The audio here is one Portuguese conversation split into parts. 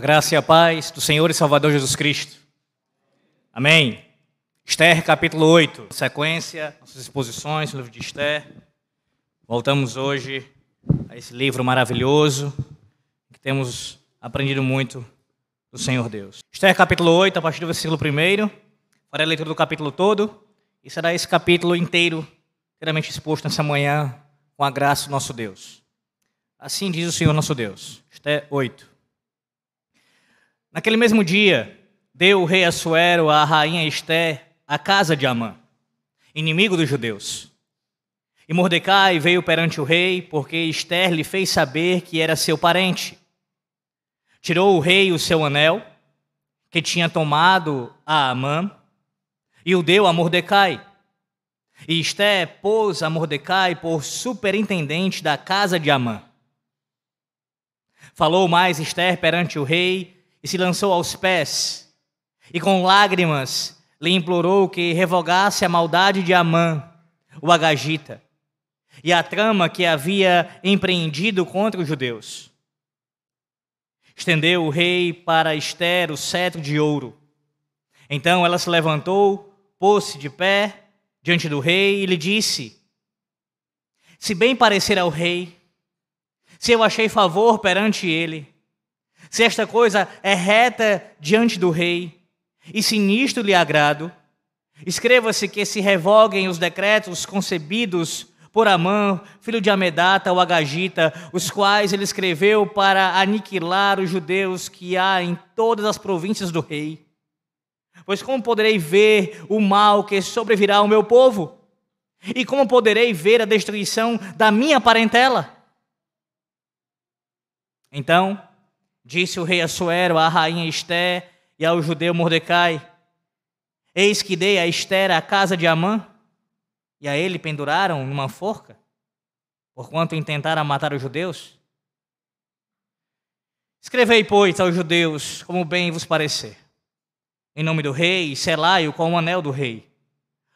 A graça e a paz do Senhor e Salvador Jesus Cristo. Amém. Esther, capítulo 8. Sequência, nossas exposições, livro de Esther. Voltamos hoje a esse livro maravilhoso, que temos aprendido muito do Senhor Deus. Esther, capítulo 8, a partir do versículo 1. Farei a leitura do capítulo todo, e será esse capítulo inteiro, inteiramente exposto nessa manhã, com a graça do nosso Deus. Assim diz o Senhor nosso Deus. Esther 8. Naquele mesmo dia, deu o rei Assuero à rainha Esté a casa de Amã, inimigo dos judeus. E Mordecai veio perante o rei, porque Esther lhe fez saber que era seu parente. Tirou o rei o seu anel, que tinha tomado a Amã, e o deu a Mordecai. E Esther pôs a Mordecai por superintendente da casa de Amã. Falou mais Esther perante o rei, e se lançou aos pés, e com lágrimas lhe implorou que revogasse a maldade de Amã, o Agagita, e a trama que havia empreendido contra os judeus. Estendeu o rei para Esther o cetro de ouro. Então ela se levantou, pôs-se de pé diante do rei e lhe disse: Se bem parecer ao rei, se eu achei favor perante ele, se esta coisa é reta diante do rei, e se nisto lhe agrado, escreva-se que se revoguem os decretos concebidos por Amã, filho de Amedata, o Agagita, os quais ele escreveu para aniquilar os judeus que há em todas as províncias do rei. Pois como poderei ver o mal que sobrevirá ao meu povo? E como poderei ver a destruição da minha parentela? Então, Disse o rei Assuero à rainha Esté e ao judeu Mordecai: Eis que dei a Esther a casa de Amã, e a ele penduraram numa forca, porquanto intentaram matar os judeus. Escrevei, pois, aos judeus como bem vos parecer. Em nome do rei, selai-o com o anel do rei.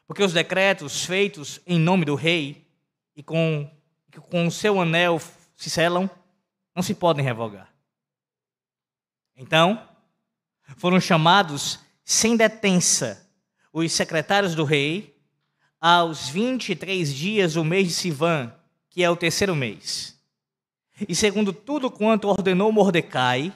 Porque os decretos feitos em nome do rei e com, com o seu anel se selam, não se podem revogar. Então, foram chamados sem detença os secretários do rei aos 23 dias do mês de Sivan, que é o terceiro mês. E segundo tudo quanto ordenou Mordecai,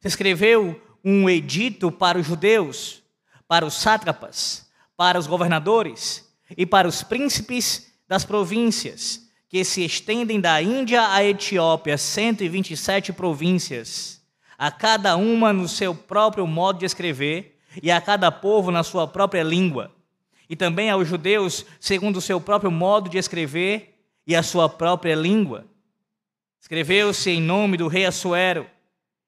se escreveu um edito para os judeus, para os sátrapas, para os governadores e para os príncipes das províncias, que se estendem da Índia à Etiópia, 127 províncias a cada uma no seu próprio modo de escrever, e a cada povo na sua própria língua, e também aos judeus segundo o seu próprio modo de escrever e a sua própria língua. Escreveu-se em nome do rei Assuero,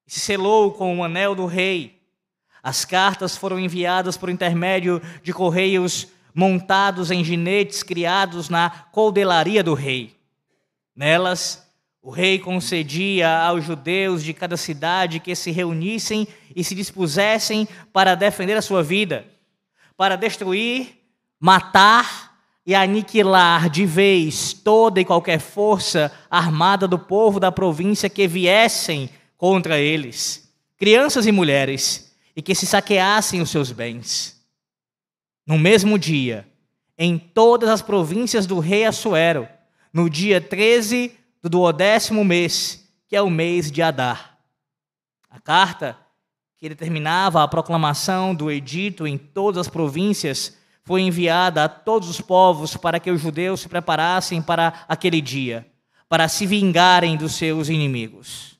e se selou com o anel do rei. As cartas foram enviadas por intermédio de correios montados em ginetes criados na coldelaria do rei. Nelas o rei concedia aos judeus de cada cidade que se reunissem e se dispusessem para defender a sua vida, para destruir, matar e aniquilar de vez toda e qualquer força armada do povo da província que viessem contra eles, crianças e mulheres, e que se saqueassem os seus bens. No mesmo dia, em todas as províncias do rei Assuero, no dia 13 do duodécimo mês, que é o mês de Adar. A carta que determinava a proclamação do edito em todas as províncias foi enviada a todos os povos para que os judeus se preparassem para aquele dia, para se vingarem dos seus inimigos.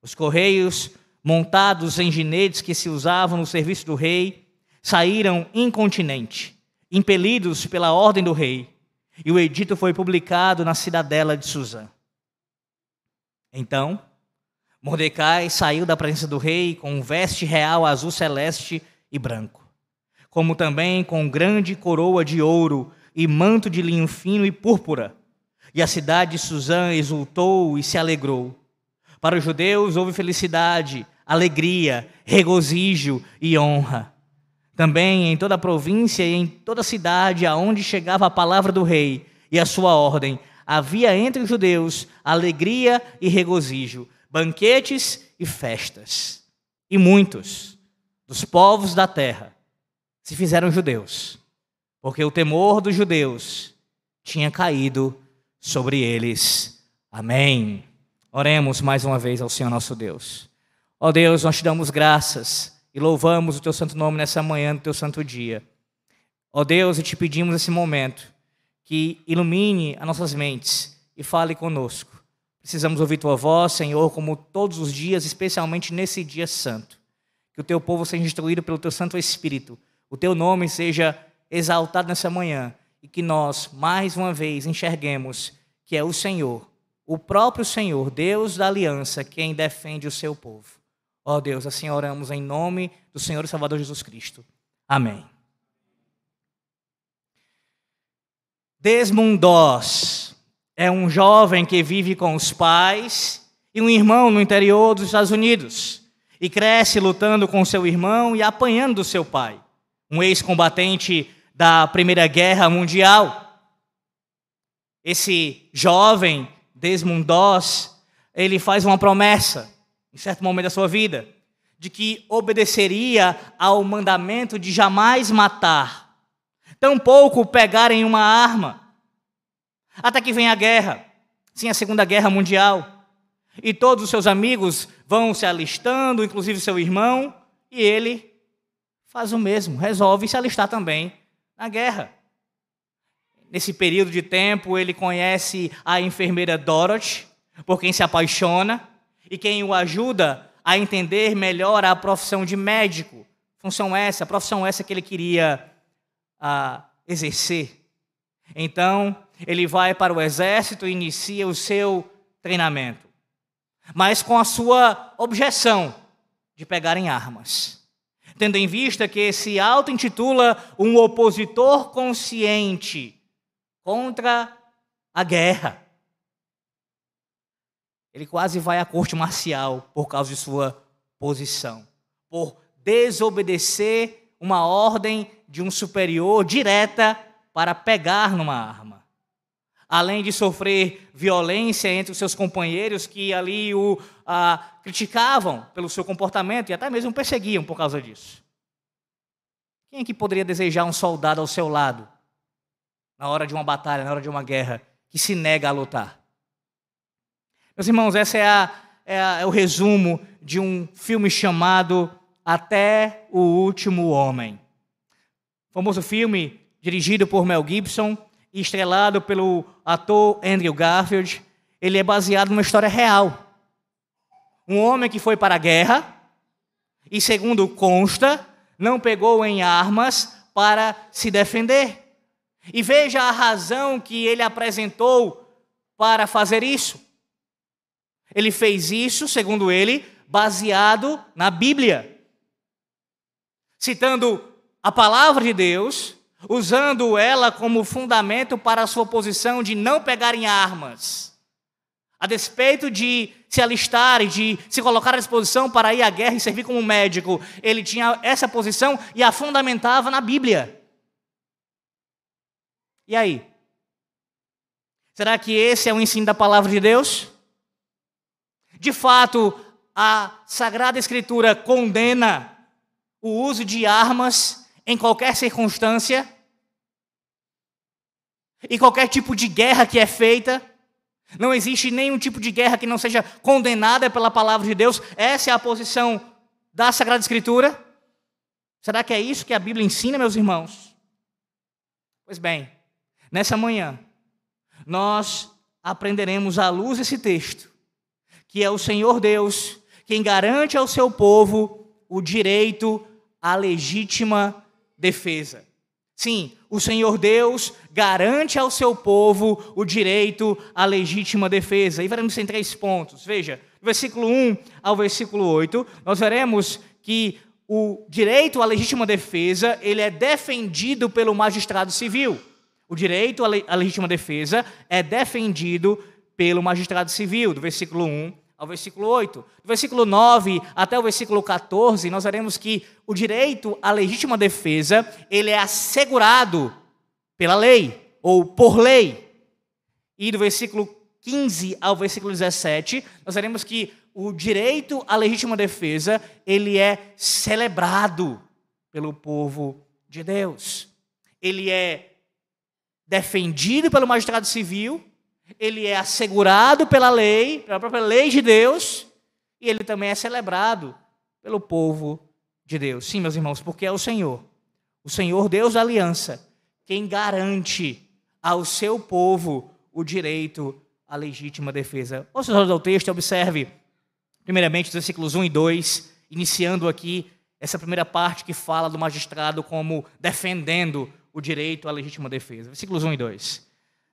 Os correios, montados em ginetes que se usavam no serviço do rei, saíram incontinente, impelidos pela ordem do rei, e o edito foi publicado na cidadela de Suzã. Então, Mordecai saiu da presença do rei com um veste real azul celeste e branco, como também com grande coroa de ouro e manto de linho fino e púrpura. E a cidade de Suzã exultou e se alegrou. Para os judeus houve felicidade, alegria, regozijo e honra. Também em toda a província e em toda a cidade aonde chegava a palavra do rei e a sua ordem, havia entre os judeus alegria e regozijo, banquetes e festas. E muitos dos povos da terra se fizeram judeus, porque o temor dos judeus tinha caído sobre eles. Amém. Oremos mais uma vez ao Senhor nosso Deus. Ó Deus, nós te damos graças e louvamos o teu santo nome nessa manhã, no teu santo dia. Ó Deus, e te pedimos nesse momento que ilumine as nossas mentes e fale conosco. Precisamos ouvir tua voz, Senhor, como todos os dias, especialmente nesse dia santo. Que o teu povo seja instruído pelo teu Santo Espírito, o teu nome seja exaltado nessa manhã e que nós, mais uma vez, enxerguemos que é o Senhor, o próprio Senhor, Deus da aliança, quem defende o seu povo. Ó oh Deus, assim oramos em nome do Senhor e Salvador Jesus Cristo. Amém. Desmond Doss é um jovem que vive com os pais e um irmão no interior dos Estados Unidos e cresce lutando com seu irmão e apanhando do seu pai, um ex-combatente da Primeira Guerra Mundial. Esse jovem Desmond Doss, ele faz uma promessa em certo momento da sua vida de que obedeceria ao mandamento de jamais matar tampouco pegarem uma arma. Até que vem a guerra, sim, a Segunda Guerra Mundial. E todos os seus amigos vão se alistando, inclusive seu irmão, e ele faz o mesmo, resolve se alistar também na guerra. Nesse período de tempo, ele conhece a enfermeira Dorothy, por quem se apaixona, e quem o ajuda a entender melhor a profissão de médico. Função essa, profissão essa que ele queria a exercer. Então, ele vai para o exército e inicia o seu treinamento, mas com a sua objeção de pegarem armas. Tendo em vista que se auto-intitula um opositor consciente contra a guerra. Ele quase vai à corte marcial por causa de sua posição, por desobedecer uma ordem de um superior direta para pegar numa arma. Além de sofrer violência entre os seus companheiros que ali o ah, criticavam pelo seu comportamento e até mesmo perseguiam por causa disso. Quem é que poderia desejar um soldado ao seu lado na hora de uma batalha, na hora de uma guerra, que se nega a lutar? Meus irmãos, esse é, a, é, a, é o resumo de um filme chamado Até o Último Homem famoso filme dirigido por Mel Gibson e estrelado pelo ator Andrew Garfield. Ele é baseado numa história real. Um homem que foi para a guerra e, segundo consta, não pegou em armas para se defender. E veja a razão que ele apresentou para fazer isso. Ele fez isso, segundo ele, baseado na Bíblia. Citando a palavra de Deus, usando ela como fundamento para a sua posição de não pegarem armas, a despeito de se alistar e de se colocar à disposição para ir à guerra e servir como médico, ele tinha essa posição e a fundamentava na Bíblia. E aí? Será que esse é o ensino da palavra de Deus? De fato, a Sagrada Escritura condena o uso de armas em qualquer circunstância, e qualquer tipo de guerra que é feita. Não existe nenhum tipo de guerra que não seja condenada pela palavra de Deus. Essa é a posição da Sagrada Escritura. Será que é isso que a Bíblia ensina, meus irmãos? Pois bem, nessa manhã, nós aprenderemos à luz desse texto, que é o Senhor Deus quem garante ao seu povo o direito à legítima defesa. Sim, o Senhor Deus garante ao seu povo o direito à legítima defesa. E veremos em três pontos. Veja, do versículo 1 ao versículo 8, nós veremos que o direito à legítima defesa, ele é defendido pelo magistrado civil. O direito à legítima defesa é defendido pelo magistrado civil, do versículo 1 ao versículo 8. Do versículo 9 até o versículo 14, nós veremos que o direito à legítima defesa, ele é assegurado pela lei ou por lei. E do versículo 15 ao versículo 17, nós veremos que o direito à legítima defesa, ele é celebrado pelo povo de Deus. Ele é defendido pelo magistrado civil, ele é assegurado pela lei, pela própria lei de Deus, e ele também é celebrado pelo povo de Deus. Sim, meus irmãos, porque é o Senhor, o Senhor Deus da aliança, quem garante ao seu povo o direito à legítima defesa. Ouça os olhos ao texto observe, primeiramente, os versículos 1 e 2, iniciando aqui essa primeira parte que fala do magistrado como defendendo o direito à legítima defesa. Versículos 1 e 2.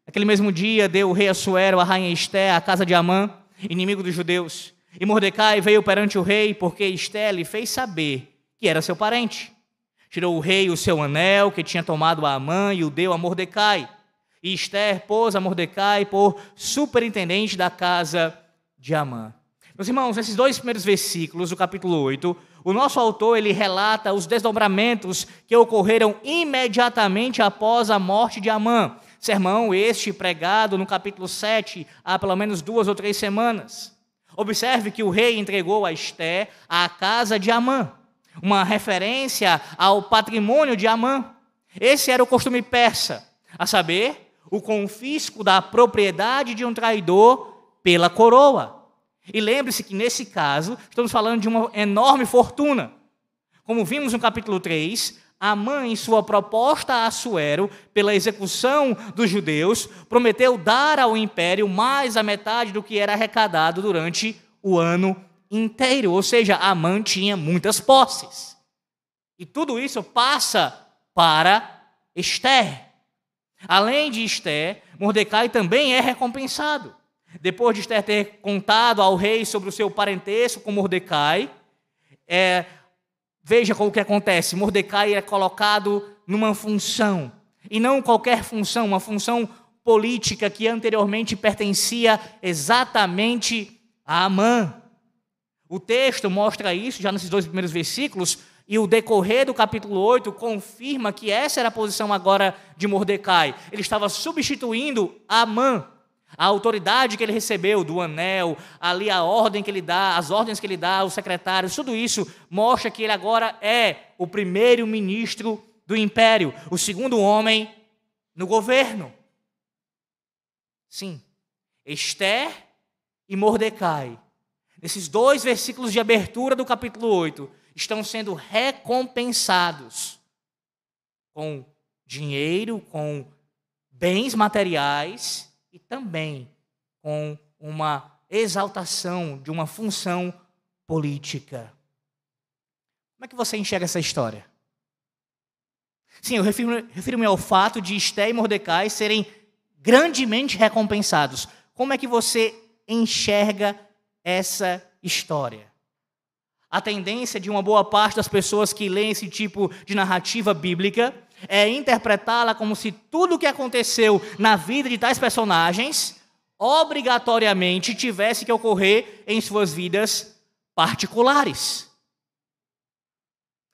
Naquele mesmo dia deu o rei Assuero, a rainha Esté, a casa de Amã, inimigo dos judeus. E Mordecai veio perante o rei, porque Esté lhe fez saber que era seu parente. Tirou o rei o seu anel que tinha tomado a Amã e o deu a Mordecai. E Esther pôs a Mordecai por superintendente da casa de Amã. Meus irmãos, nesses dois primeiros versículos do capítulo 8, o nosso autor ele relata os desdobramentos que ocorreram imediatamente após a morte de Amã. Sermão este pregado no capítulo 7 há pelo menos duas ou três semanas. Observe que o rei entregou a Esté a casa de Amã, uma referência ao patrimônio de Amã. Esse era o costume persa, a saber, o confisco da propriedade de um traidor pela coroa. E lembre-se que nesse caso, estamos falando de uma enorme fortuna. Como vimos no capítulo 3, Amã, em sua proposta a Assuero pela execução dos judeus, prometeu dar ao império mais a metade do que era arrecadado durante o ano inteiro. Ou seja, Amã tinha muitas posses. E tudo isso passa para Esther. Além de Esther, Mordecai também é recompensado. Depois de Esther ter contado ao rei sobre o seu parentesco com Mordecai, é, veja o que acontece: Mordecai é colocado numa função, e não qualquer função, uma função política que anteriormente pertencia exatamente a Amã. O texto mostra isso já nesses dois primeiros versículos, e o decorrer do capítulo 8 confirma que essa era a posição agora de Mordecai. Ele estava substituindo Amã. A autoridade que ele recebeu do anel, ali a ordem que ele dá, as ordens que ele dá aos secretários, tudo isso mostra que ele agora é o primeiro ministro do império, o segundo homem no governo. Sim, Esther e Mordecai, nesses dois versículos de abertura do capítulo 8, estão sendo recompensados com dinheiro, com bens materiais e também com uma exaltação de uma função política. Como é que você enxerga essa história? Sim, eu refiro-me refiro ao fato de Esté e Mordecai serem grandemente recompensados. Como é que você enxerga essa história? A tendência de uma boa parte das pessoas que leem esse tipo de narrativa bíblica é interpretá-la como se tudo o que aconteceu na vida de tais personagens obrigatoriamente tivesse que ocorrer em suas vidas particulares.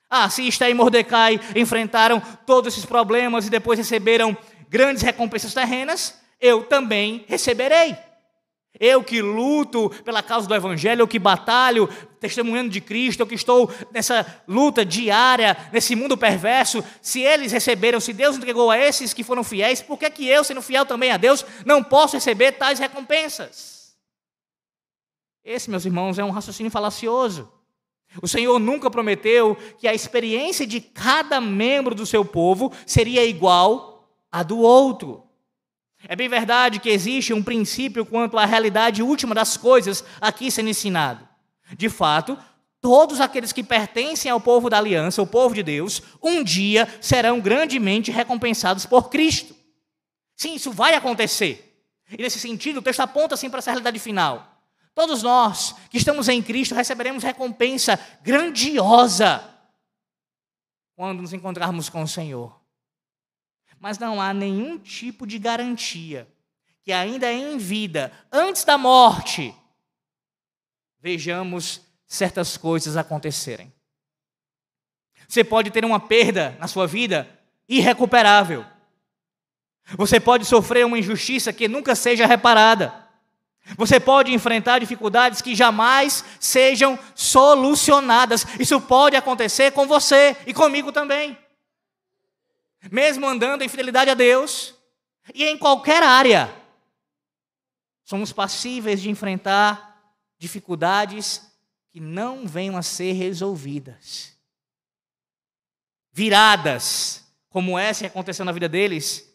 Ah, se Esther e Mordecai enfrentaram todos esses problemas e depois receberam grandes recompensas terrenas, eu também receberei. Eu que luto pela causa do Evangelho, eu que batalho testemunhando de Cristo, eu que estou nessa luta diária, nesse mundo perverso, se eles receberam, se Deus entregou a esses que foram fiéis, por que, que eu, sendo fiel também a Deus, não posso receber tais recompensas? Esse, meus irmãos, é um raciocínio falacioso. O Senhor nunca prometeu que a experiência de cada membro do seu povo seria igual à do outro. É bem verdade que existe um princípio quanto à realidade última das coisas aqui sendo ensinado. De fato, todos aqueles que pertencem ao povo da aliança, o povo de Deus, um dia serão grandemente recompensados por Cristo. Sim, isso vai acontecer. E nesse sentido, o texto aponta assim para essa realidade final. Todos nós que estamos em Cristo receberemos recompensa grandiosa quando nos encontrarmos com o Senhor mas não há nenhum tipo de garantia que ainda em vida, antes da morte, vejamos certas coisas acontecerem. Você pode ter uma perda na sua vida irrecuperável. Você pode sofrer uma injustiça que nunca seja reparada. Você pode enfrentar dificuldades que jamais sejam solucionadas. Isso pode acontecer com você e comigo também. Mesmo andando em fidelidade a Deus e em qualquer área, somos passíveis de enfrentar dificuldades que não venham a ser resolvidas. Viradas, como essa que aconteceu na vida deles,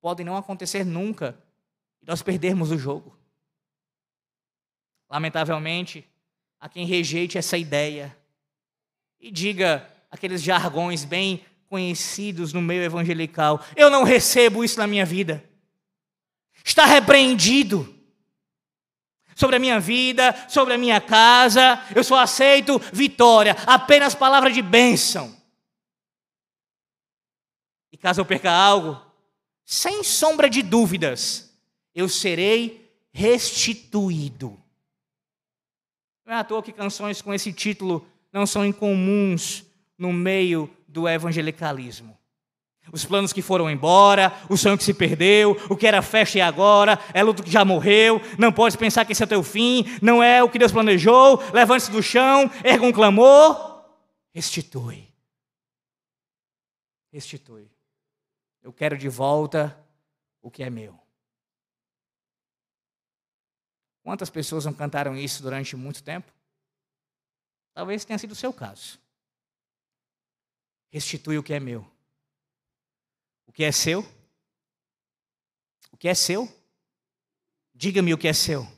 podem não acontecer nunca e nós perdermos o jogo. Lamentavelmente, há quem rejeite essa ideia e diga aqueles jargões bem conhecidos no meio evangelical: eu não recebo isso na minha vida. Está repreendido sobre a minha vida, sobre a minha casa, eu só aceito vitória, apenas palavra de bênção. E caso eu perca algo, sem sombra de dúvidas, eu serei restituído. Não é à toa que canções com esse título não são incomuns no meio do evangelicalismo. Os planos que foram embora, o sonho que se perdeu, o que era festa e agora, é luto que já morreu, não pode pensar que esse é o teu fim, não é o que Deus planejou, levante-se do chão, erga um clamor, restitui. Restitui. Eu quero de volta o que é meu. Quantas pessoas não cantaram isso durante muito tempo? Talvez tenha sido o seu caso. Restitui o que é meu. O que é seu? O que é seu? Diga-me o que é seu.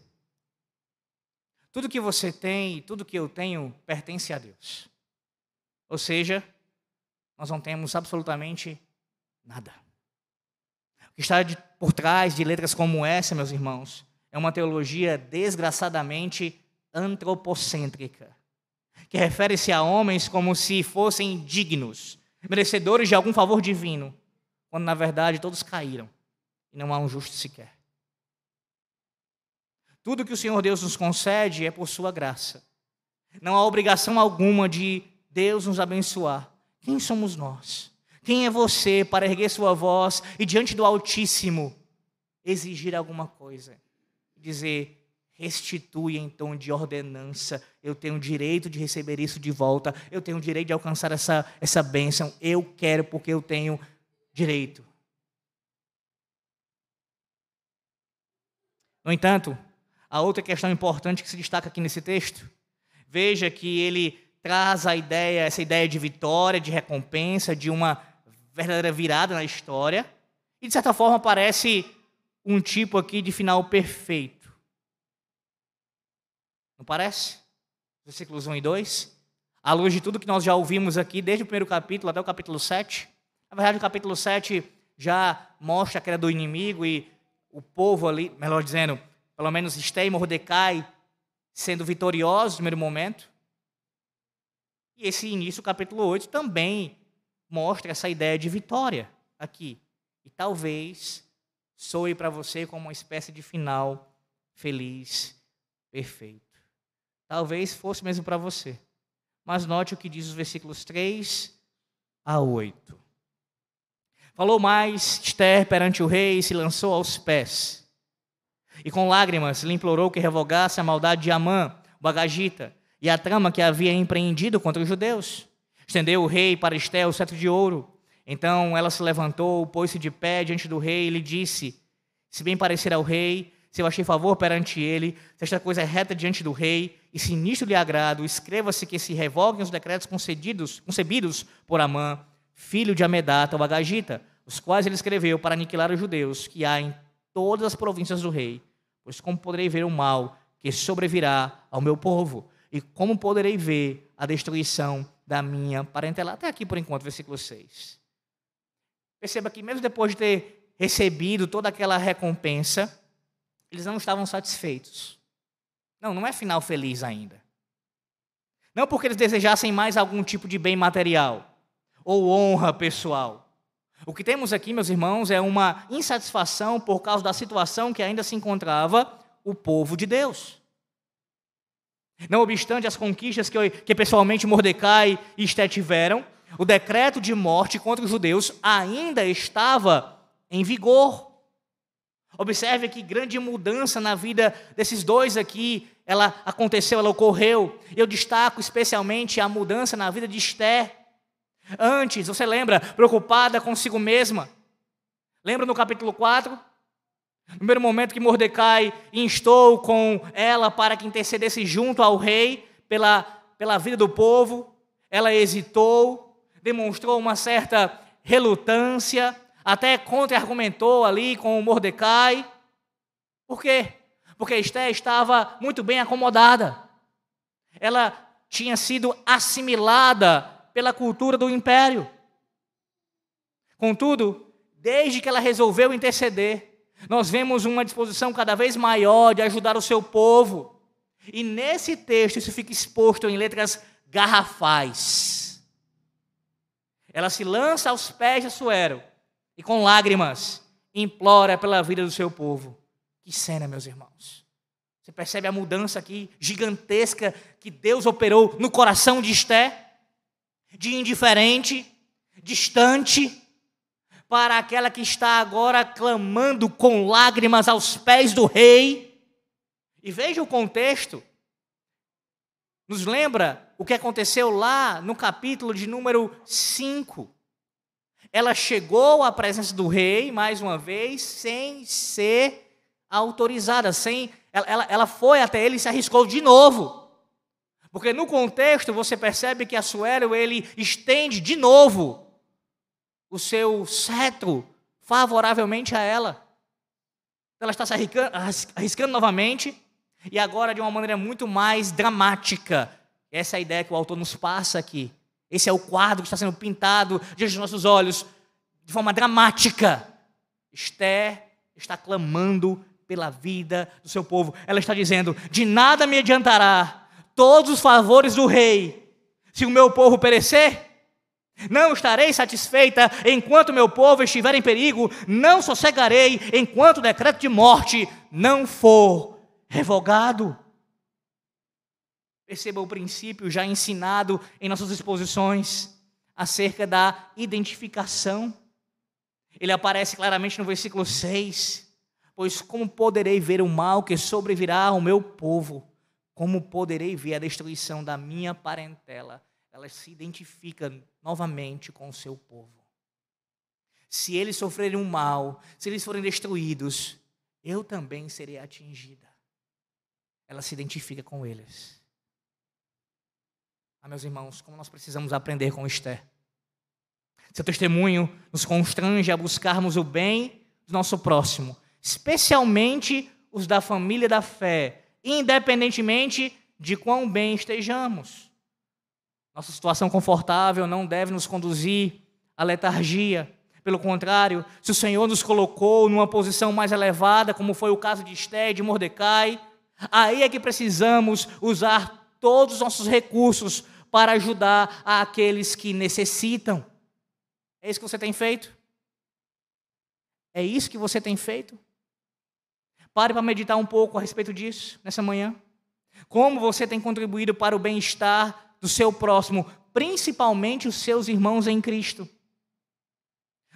Tudo que você tem, tudo que eu tenho, pertence a Deus. Ou seja, nós não temos absolutamente nada. O que está de, por trás de letras como essa, meus irmãos, é uma teologia desgraçadamente antropocêntrica, que refere-se a homens como se fossem dignos, merecedores de algum favor divino, quando na verdade todos caíram e não há um justo sequer. Tudo que o Senhor Deus nos concede é por sua graça. Não há obrigação alguma de Deus nos abençoar. Quem somos nós? Quem é você para erguer sua voz e diante do Altíssimo exigir alguma coisa? dizer: restitui em tom de ordenança. Eu tenho direito de receber isso de volta. Eu tenho direito de alcançar essa, essa bênção. Eu quero porque eu tenho direito. No entanto, a outra questão importante que se destaca aqui nesse texto, veja que ele traz a ideia, essa ideia de vitória, de recompensa, de uma verdadeira virada na história, e de certa forma parece um tipo aqui de final perfeito. Não parece? Versículos 1 e 2. À luz de tudo que nós já ouvimos aqui, desde o primeiro capítulo até o capítulo 7. Na verdade, o capítulo 7 já mostra a queda do inimigo e o povo ali, melhor dizendo, pelo menos Esté e Mordecai sendo vitoriosos no primeiro momento. E esse início, o capítulo 8, também mostra essa ideia de vitória aqui. E talvez soe para você como uma espécie de final feliz, perfeito. Talvez fosse mesmo para você. Mas note o que diz os versículos 3 a 8. Falou mais Esther perante o rei e se lançou aos pés. E com lágrimas lhe implorou que revogasse a maldade de Amã, o bagagita, e a trama que havia empreendido contra os judeus. Estendeu o rei para Esther o cetro de ouro então ela se levantou, pôs-se de pé diante do rei e lhe disse: Se bem parecer ao rei, se eu achei favor perante ele, se esta coisa é reta diante do rei, e se nisto lhe agrado, escreva-se que se revoguem os decretos concedidos, concebidos por Amã, filho de Amedata, o Agagita, os quais ele escreveu para aniquilar os judeus que há em todas as províncias do rei. Pois como poderei ver o mal que sobrevirá ao meu povo? E como poderei ver a destruição da minha parentela? Até aqui por enquanto, versículo 6. Perceba que, mesmo depois de ter recebido toda aquela recompensa, eles não estavam satisfeitos. Não, não é final feliz ainda. Não porque eles desejassem mais algum tipo de bem material ou honra pessoal. O que temos aqui, meus irmãos, é uma insatisfação por causa da situação que ainda se encontrava o povo de Deus. Não obstante as conquistas que, que pessoalmente Mordecai e Esté tiveram, o decreto de morte contra os judeus ainda estava em vigor. Observe que grande mudança na vida desses dois aqui, ela aconteceu, ela ocorreu. Eu destaco especialmente a mudança na vida de Esther. Antes, você lembra, preocupada consigo mesma. Lembra no capítulo 4? No primeiro momento que Mordecai instou com ela para que intercedesse junto ao rei pela, pela vida do povo, ela hesitou, demonstrou uma certa relutância, até contra-argumentou ali com Mordecai. Por quê? Porque Esté estava muito bem acomodada. Ela tinha sido assimilada pela cultura do império. Contudo, desde que ela resolveu interceder, nós vemos uma disposição cada vez maior de ajudar o seu povo. E nesse texto isso fica exposto em letras garrafais. Ela se lança aos pés de Assuero e com lágrimas implora pela vida do seu povo. Que cena, meus irmãos. Você percebe a mudança aqui gigantesca que Deus operou no coração de Esté? De indiferente, distante, para aquela que está agora clamando com lágrimas aos pés do rei. E veja o contexto. Nos lembra o que aconteceu lá no capítulo de número 5. Ela chegou à presença do rei, mais uma vez, sem ser autorizada, sem. Ela, ela, ela foi até ele e se arriscou de novo. Porque no contexto você percebe que Assuero ele estende de novo o seu cetro favoravelmente a ela. Ela está se arriscando, arriscando novamente e agora de uma maneira muito mais dramática. Essa é a ideia que o autor nos passa aqui. Esse é o quadro que está sendo pintado diante dos nossos olhos de forma dramática. Esther está clamando pela vida do seu povo. Ela está dizendo: De nada me adiantará todos os favores do rei se o meu povo perecer. Não estarei satisfeita enquanto meu povo estiver em perigo, não sossegarei enquanto o decreto de morte não for revogado. Perceba o princípio já ensinado em nossas exposições acerca da identificação. Ele aparece claramente no versículo 6. Pois como poderei ver o mal que sobrevirá ao meu povo? Como poderei ver a destruição da minha parentela? ela se identifica novamente com o seu povo. Se eles sofrerem um mal, se eles forem destruídos, eu também serei atingida. Ela se identifica com eles. Ah, meus irmãos, como nós precisamos aprender com Esther. Seu testemunho nos constrange a buscarmos o bem do nosso próximo, especialmente os da família da fé, independentemente de quão bem estejamos. Nossa situação confortável não deve nos conduzir à letargia. Pelo contrário, se o Senhor nos colocou numa posição mais elevada, como foi o caso de Esté e de Mordecai, aí é que precisamos usar todos os nossos recursos para ajudar aqueles que necessitam. É isso que você tem feito? É isso que você tem feito? Pare para meditar um pouco a respeito disso nessa manhã. Como você tem contribuído para o bem-estar do seu próximo, principalmente os seus irmãos em Cristo.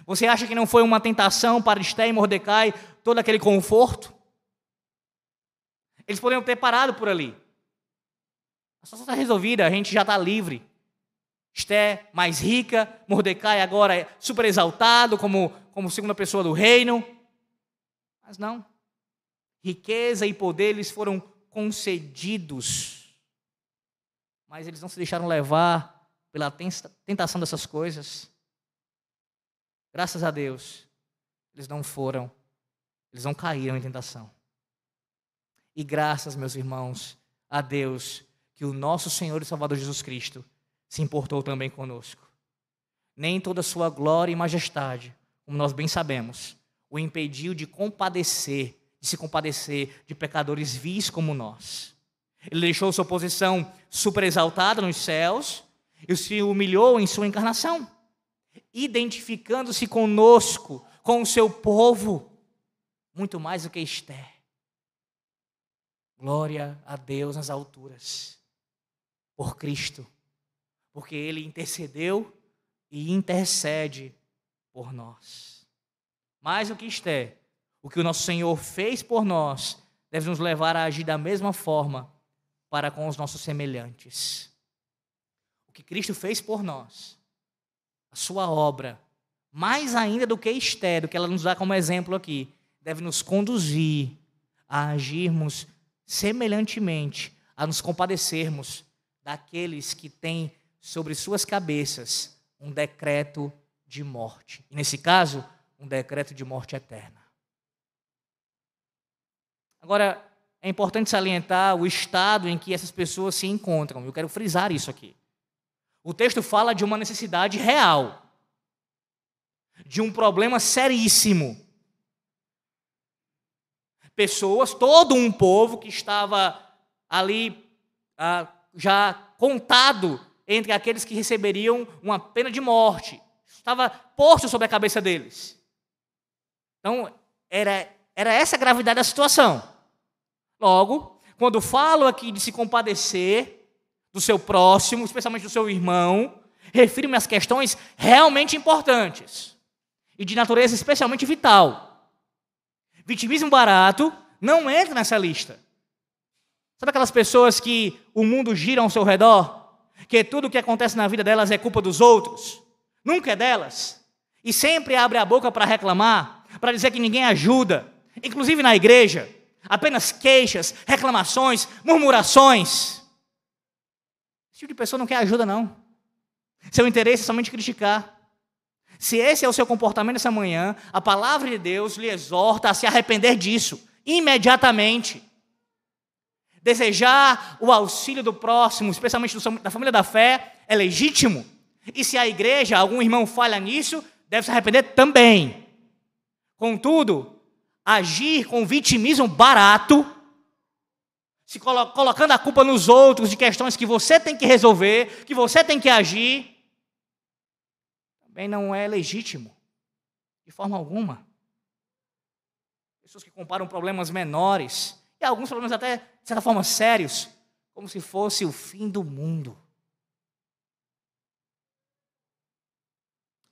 Você acha que não foi uma tentação para Esté e Mordecai todo aquele conforto? Eles poderiam ter parado por ali. A situação está resolvida, a gente já está livre. Esté mais rica, Mordecai agora é super exaltado como, como segunda pessoa do reino. Mas não. Riqueza e poder lhes foram concedidos mas eles não se deixaram levar pela tentação dessas coisas. Graças a Deus, eles não foram, eles não caíram em tentação. E graças, meus irmãos, a Deus, que o nosso Senhor e Salvador Jesus Cristo se importou também conosco. Nem toda a sua glória e majestade, como nós bem sabemos, o impediu de compadecer, de se compadecer de pecadores vis como nós. Ele deixou sua posição super exaltada nos céus e se humilhou em sua encarnação, identificando-se conosco, com o seu povo, muito mais do que Esther. Glória a Deus nas alturas, por Cristo, porque Ele intercedeu e intercede por nós. Mais do que Esther, O que o nosso Senhor fez por nós deve nos levar a agir da mesma forma para com os nossos semelhantes. O que Cristo fez por nós, a sua obra, mais ainda do que Esther, do que ela nos dá como exemplo aqui, deve nos conduzir a agirmos semelhantemente, a nos compadecermos daqueles que têm sobre suas cabeças um decreto de morte. E nesse caso, um decreto de morte eterna. Agora, é importante salientar o estado em que essas pessoas se encontram. Eu quero frisar isso aqui. O texto fala de uma necessidade real, de um problema seríssimo. Pessoas, todo um povo que estava ali ah, já contado entre aqueles que receberiam uma pena de morte. Estava posto sobre a cabeça deles. Então, era, era essa a gravidade da situação. Logo, quando falo aqui de se compadecer do seu próximo, especialmente do seu irmão, refiro-me às questões realmente importantes e de natureza especialmente vital. Vitimismo barato não entra nessa lista. Sabe aquelas pessoas que o mundo gira ao seu redor? Que tudo o que acontece na vida delas é culpa dos outros? Nunca é delas. E sempre abre a boca para reclamar, para dizer que ninguém ajuda, inclusive na igreja. Apenas queixas, reclamações, murmurações. Esse tipo de pessoa não quer ajuda, não. Seu interesse é somente criticar. Se esse é o seu comportamento essa manhã, a palavra de Deus lhe exorta a se arrepender disso, imediatamente. Desejar o auxílio do próximo, especialmente da família da fé, é legítimo. E se a igreja, algum irmão falha nisso, deve se arrepender também. Contudo, agir com vitimismo barato, se colo colocando a culpa nos outros de questões que você tem que resolver, que você tem que agir, também não é legítimo, de forma alguma. Pessoas que comparam problemas menores, e alguns problemas até, de certa forma, sérios, como se fosse o fim do mundo.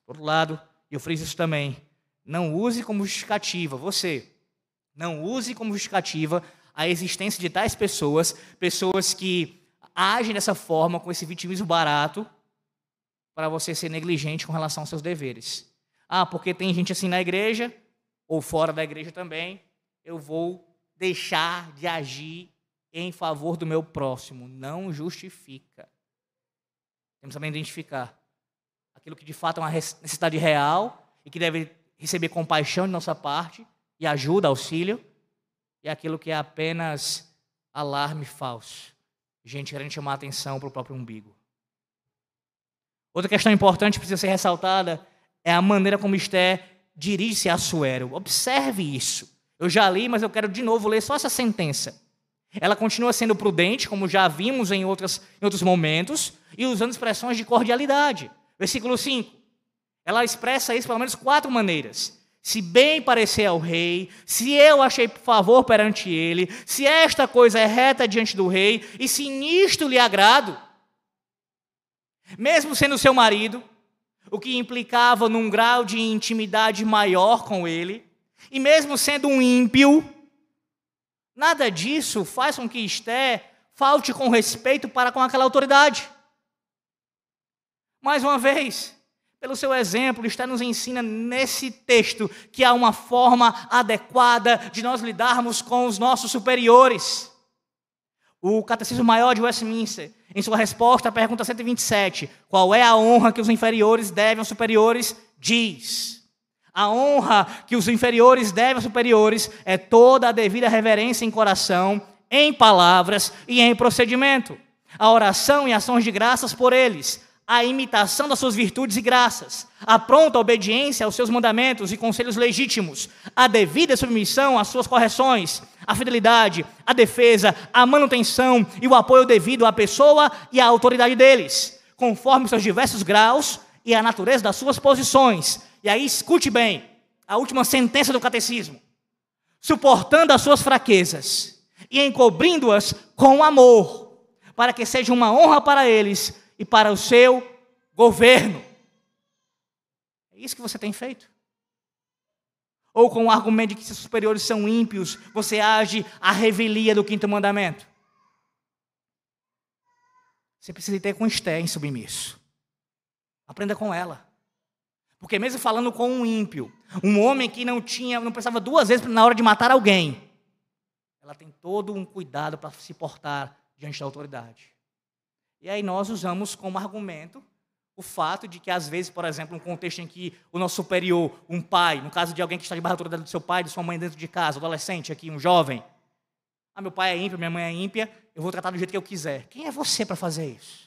Por outro lado, eu friso isso também, não use como justificativa, você, não use como justificativa a existência de tais pessoas, pessoas que agem dessa forma, com esse vitimismo barato, para você ser negligente com relação aos seus deveres. Ah, porque tem gente assim na igreja, ou fora da igreja também, eu vou deixar de agir em favor do meu próximo. Não justifica. Temos também identificar aquilo que de fato é uma necessidade real e que deve receber compaixão de nossa parte e ajuda, auxílio, e aquilo que é apenas alarme falso. Gente querendo chamar atenção para o próprio umbigo. Outra questão importante que precisa ser ressaltada é a maneira como Esté dirige-se a Assuero. Observe isso. Eu já li, mas eu quero de novo ler só essa sentença. Ela continua sendo prudente, como já vimos em, outras, em outros momentos, e usando expressões de cordialidade. Versículo 5. Ela expressa isso pelo menos quatro maneiras. Se bem parecer ao rei, se eu achei favor perante ele, se esta coisa é reta diante do rei, e se nisto lhe agrado, mesmo sendo seu marido, o que implicava num grau de intimidade maior com ele, e mesmo sendo um ímpio, nada disso faz com que Esté falte com respeito para com aquela autoridade. Mais uma vez, pelo seu exemplo, Esté nos ensina nesse texto que há uma forma adequada de nós lidarmos com os nossos superiores. O Catecismo Maior de Westminster, em sua resposta à pergunta 127, qual é a honra que os inferiores devem aos superiores, diz: a honra que os inferiores devem aos superiores é toda a devida reverência em coração, em palavras e em procedimento. A oração e ações de graças por eles, a imitação das suas virtudes e graças, a pronta obediência aos seus mandamentos e conselhos legítimos, a devida submissão às suas correções, a fidelidade, a defesa, a manutenção e o apoio devido à pessoa e à autoridade deles, conforme seus diversos graus e a natureza das suas posições. E aí escute bem a última sentença do catecismo. Suportando as suas fraquezas e encobrindo-as com amor, para que seja uma honra para eles e para o seu governo. É isso que você tem feito? ou com o argumento de que seus superiores são ímpios, você age à revelia do quinto mandamento? Você precisa ter com Esté em submisso. Aprenda com ela. Porque mesmo falando com um ímpio, um homem que não tinha, não pensava duas vezes na hora de matar alguém, ela tem todo um cuidado para se portar diante da autoridade. E aí nós usamos como argumento o fato de que, às vezes, por exemplo, um contexto em que o nosso superior, um pai, no caso de alguém que está debaixo da autoridade do seu pai, de sua mãe dentro de casa, adolescente aqui, um jovem, ah, meu pai é ímpio, minha mãe é ímpia, eu vou tratar do jeito que eu quiser. Quem é você para fazer isso?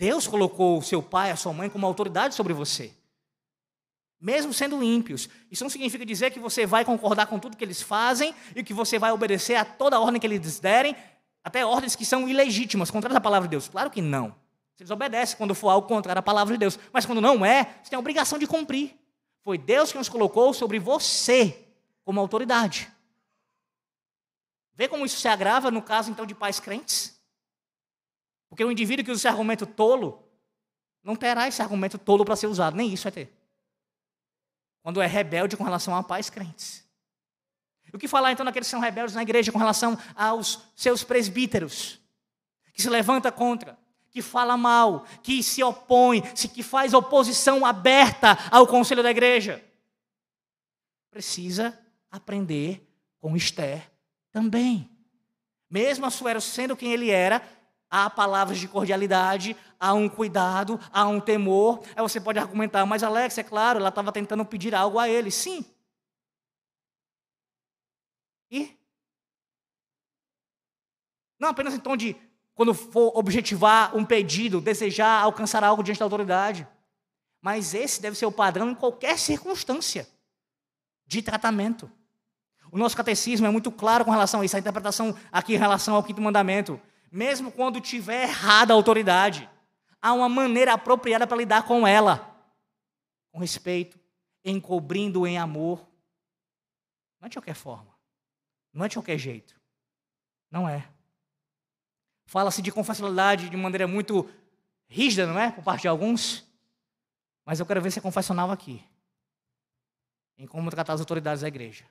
Deus colocou o seu pai, a sua mãe, como autoridade sobre você. Mesmo sendo ímpios. Isso não significa dizer que você vai concordar com tudo que eles fazem e que você vai obedecer a toda a ordem que eles derem, até ordens que são ilegítimas, contrárias à palavra de Deus. Claro que não. Vocês obedecem quando for algo contrário à palavra de Deus. Mas quando não é, você tem a obrigação de cumprir. Foi Deus que nos colocou sobre você como autoridade. Vê como isso se agrava no caso, então, de pais crentes? Porque o indivíduo que usa esse argumento tolo, não terá esse argumento tolo para ser usado, nem isso vai ter. Quando é rebelde com relação a pais crentes. O que falar então daqueles que são rebeldes na igreja com relação aos seus presbíteros, que se levanta contra, que fala mal, que se opõe, que faz oposição aberta ao conselho da igreja? Precisa aprender com Esther também. Mesmo Assuero sendo quem ele era, há palavras de cordialidade, há um cuidado, há um temor. Aí você pode argumentar, mas Alex, é claro, ela estava tentando pedir algo a ele. Sim. E? Não apenas em tom de, quando for objetivar um pedido, desejar alcançar algo diante da autoridade. Mas esse deve ser o padrão em qualquer circunstância de tratamento. O nosso catecismo é muito claro com relação a isso, a interpretação aqui em relação ao quinto mandamento. Mesmo quando tiver errada a autoridade, há uma maneira apropriada para lidar com ela. Com respeito, encobrindo em amor. Não é de qualquer forma. Não é de qualquer jeito. Não é. Fala-se de confessionalidade de maneira muito rígida, não é? Por parte de alguns. Mas eu quero ver se é confessional aqui. Em como tratar as autoridades da igreja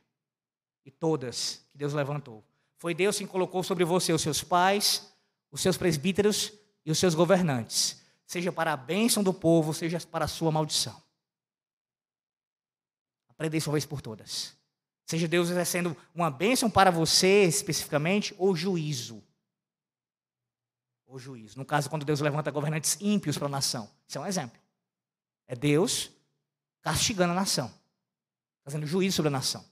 e todas que Deus levantou. Foi Deus quem colocou sobre você os seus pais, os seus presbíteros e os seus governantes, seja para a bênção do povo, seja para a sua maldição. Aprenda isso uma vez por todas. Seja Deus exercendo uma bênção para você especificamente, ou juízo. Ou juízo. No caso, quando Deus levanta governantes ímpios para a nação. Isso é um exemplo. É Deus castigando a nação, fazendo juízo sobre a nação.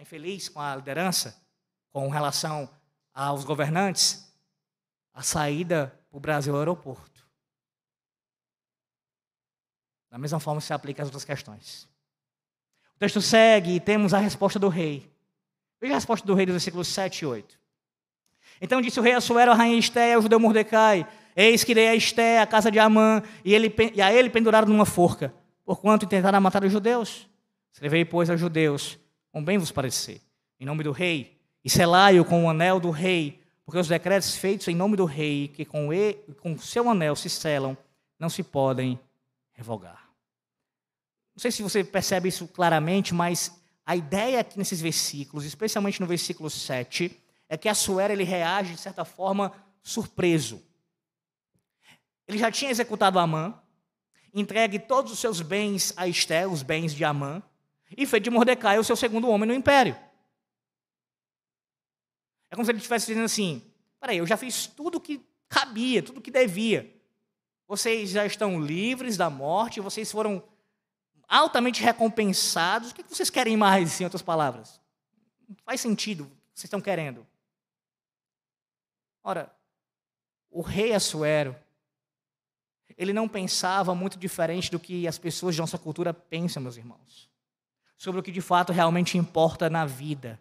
Está infeliz com a liderança, com relação aos governantes, a saída para o Brasil é o aeroporto. Da mesma forma se aplica às outras questões. O texto segue e temos a resposta do rei. Veja a resposta do rei dos versículos 7 e 8. Então disse o rei Assuero, a rainha Esté, ao judeu Mordecai, Eis que irei a Esté, a casa de Amã, e, ele, e a ele penduraram numa forca, porquanto tentaram matar os judeus. Escrevei, pois, aos judeus, como bem vos parecer, em nome do rei, e selai-o com o anel do rei, porque os decretos feitos em nome do rei, que com, ele, com seu anel se selam, não se podem revogar. Não sei se você percebe isso claramente, mas a ideia aqui nesses versículos, especialmente no versículo 7, é que Assuero ele reage de certa forma surpreso. Ele já tinha executado Amã, entregue todos os seus bens a Esté, os bens de Amã, e fez de Mordecai o seu segundo homem no império. É como se ele estivesse dizendo assim: peraí, eu já fiz tudo o que cabia, tudo o que devia. Vocês já estão livres da morte, vocês foram altamente recompensados. O que vocês querem mais, em outras palavras? Não faz sentido o que vocês estão querendo. Ora, o rei Assuero, ele não pensava muito diferente do que as pessoas de nossa cultura pensam, meus irmãos sobre o que de fato realmente importa na vida.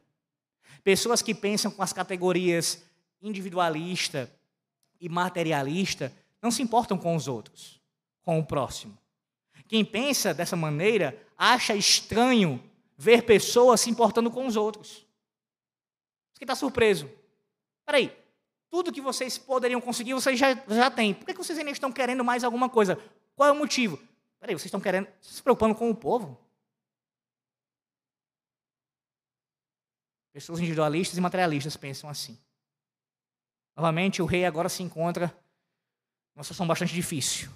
Pessoas que pensam com as categorias individualista e materialista não se importam com os outros, com o próximo. Quem pensa dessa maneira acha estranho ver pessoas se importando com os outros. Você está surpreso. Peraí, tudo que vocês poderiam conseguir, vocês já, já têm. Por que vocês ainda estão querendo mais alguma coisa? Qual é o motivo? Peraí, vocês estão querendo, se preocupando com o povo? Pessoas individualistas e materialistas pensam assim. Novamente, o rei agora se encontra numa situação bastante difícil.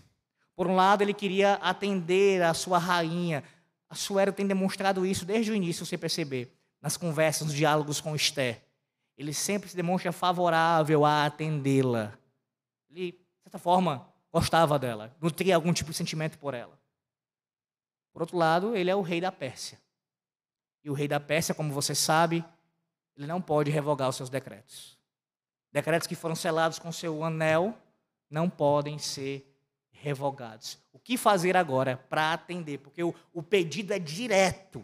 Por um lado, ele queria atender a sua rainha. A Suero tem demonstrado isso desde o início, você perceber, nas conversas, nos diálogos com Esther. Ele sempre se demonstra favorável a atendê-la. Ele, de certa forma, gostava dela, nutria algum tipo de sentimento por ela. Por outro lado, ele é o rei da Pérsia. E o rei da Pérsia, como você sabe, ele não pode revogar os seus decretos. Decretos que foram selados com seu anel não podem ser revogados. O que fazer agora para atender? Porque o, o pedido é direto.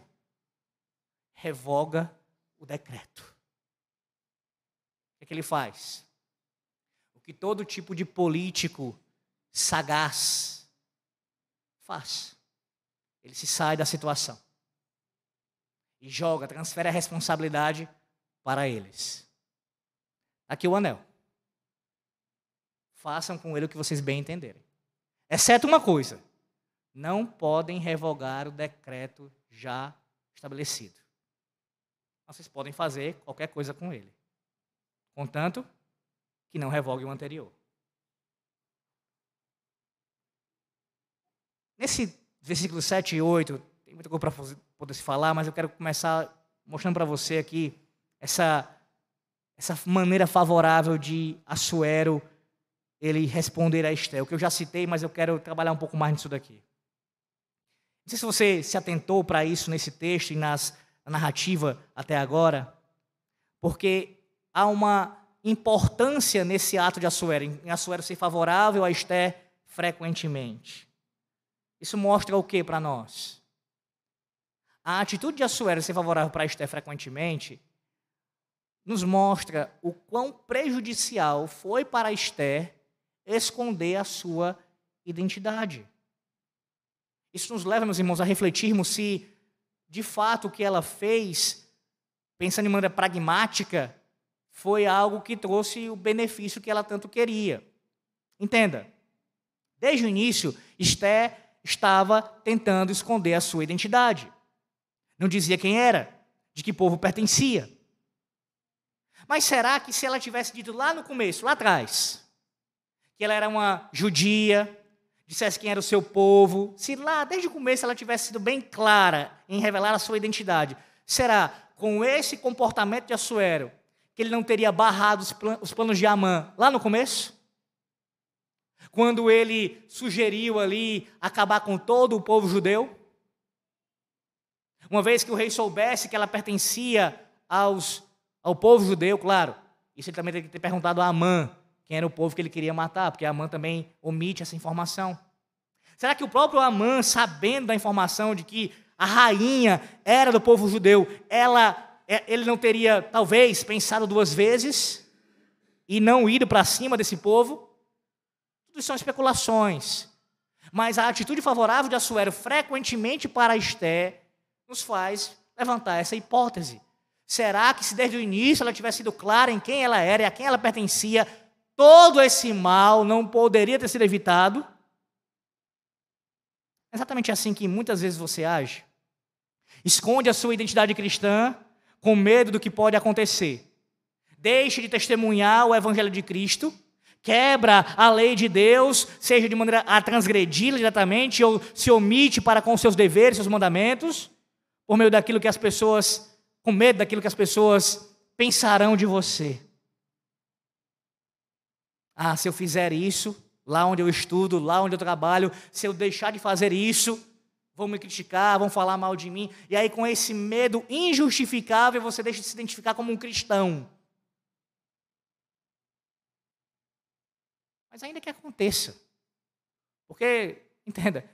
Revoga o decreto. O que, é que ele faz? O que todo tipo de político sagaz faz. Ele se sai da situação e joga, transfere a responsabilidade para eles. Aqui o anel. Façam com ele o que vocês bem entenderem. Exceto uma coisa: não podem revogar o decreto já estabelecido. Vocês podem fazer qualquer coisa com ele, contanto que não revogue o anterior. Nesse versículo 7 e 8, tem muita coisa para poder se falar, mas eu quero começar mostrando para você aqui essa, essa maneira favorável de Assuero ele responder a Esté. O que eu já citei, mas eu quero trabalhar um pouco mais nisso daqui. Não sei se você se atentou para isso nesse texto e nas, na narrativa até agora, porque há uma importância nesse ato de Assuero, em Assuero ser favorável a Esté frequentemente. Isso mostra o que para nós? A atitude de Assuero ser favorável para Esté frequentemente nos mostra o quão prejudicial foi para Esther esconder a sua identidade. Isso nos leva, meus irmãos, a refletirmos se, de fato, o que ela fez, pensando de maneira pragmática, foi algo que trouxe o benefício que ela tanto queria. Entenda, desde o início, Esther estava tentando esconder a sua identidade. Não dizia quem era, de que povo pertencia. Mas será que se ela tivesse dito lá no começo, lá atrás, que ela era uma judia, dissesse quem era o seu povo, se lá desde o começo ela tivesse sido bem clara em revelar a sua identidade, será com esse comportamento de Assuero que ele não teria barrado os planos de Amã lá no começo? quando ele sugeriu ali acabar com todo o povo judeu? Uma vez que o rei soubesse que ela pertencia aos, ao povo judeu, claro, isso ele também tem que ter perguntado a Amã, quem era o povo que ele queria matar, porque Amã também omite essa informação. Será que o próprio Amã, sabendo da informação de que a rainha era do povo judeu, ela, é, ele não teria, talvez, pensado duas vezes e não ido para cima desse povo? Tudo são especulações. Mas a atitude favorável de Assuero frequentemente para Esté nos faz levantar essa hipótese. Será que se desde o início ela tivesse sido clara em quem ela era e a quem ela pertencia, todo esse mal não poderia ter sido evitado? É exatamente assim que muitas vezes você age. Esconde a sua identidade cristã com medo do que pode acontecer. Deixe de testemunhar o evangelho de Cristo quebra a lei de Deus, seja de maneira a transgredi-la diretamente, ou se omite para com seus deveres, seus mandamentos, por meio daquilo que as pessoas, com medo daquilo que as pessoas pensarão de você. Ah, se eu fizer isso, lá onde eu estudo, lá onde eu trabalho, se eu deixar de fazer isso, vão me criticar, vão falar mal de mim. E aí, com esse medo injustificável, você deixa de se identificar como um cristão. Mas ainda que aconteça. Porque, entenda,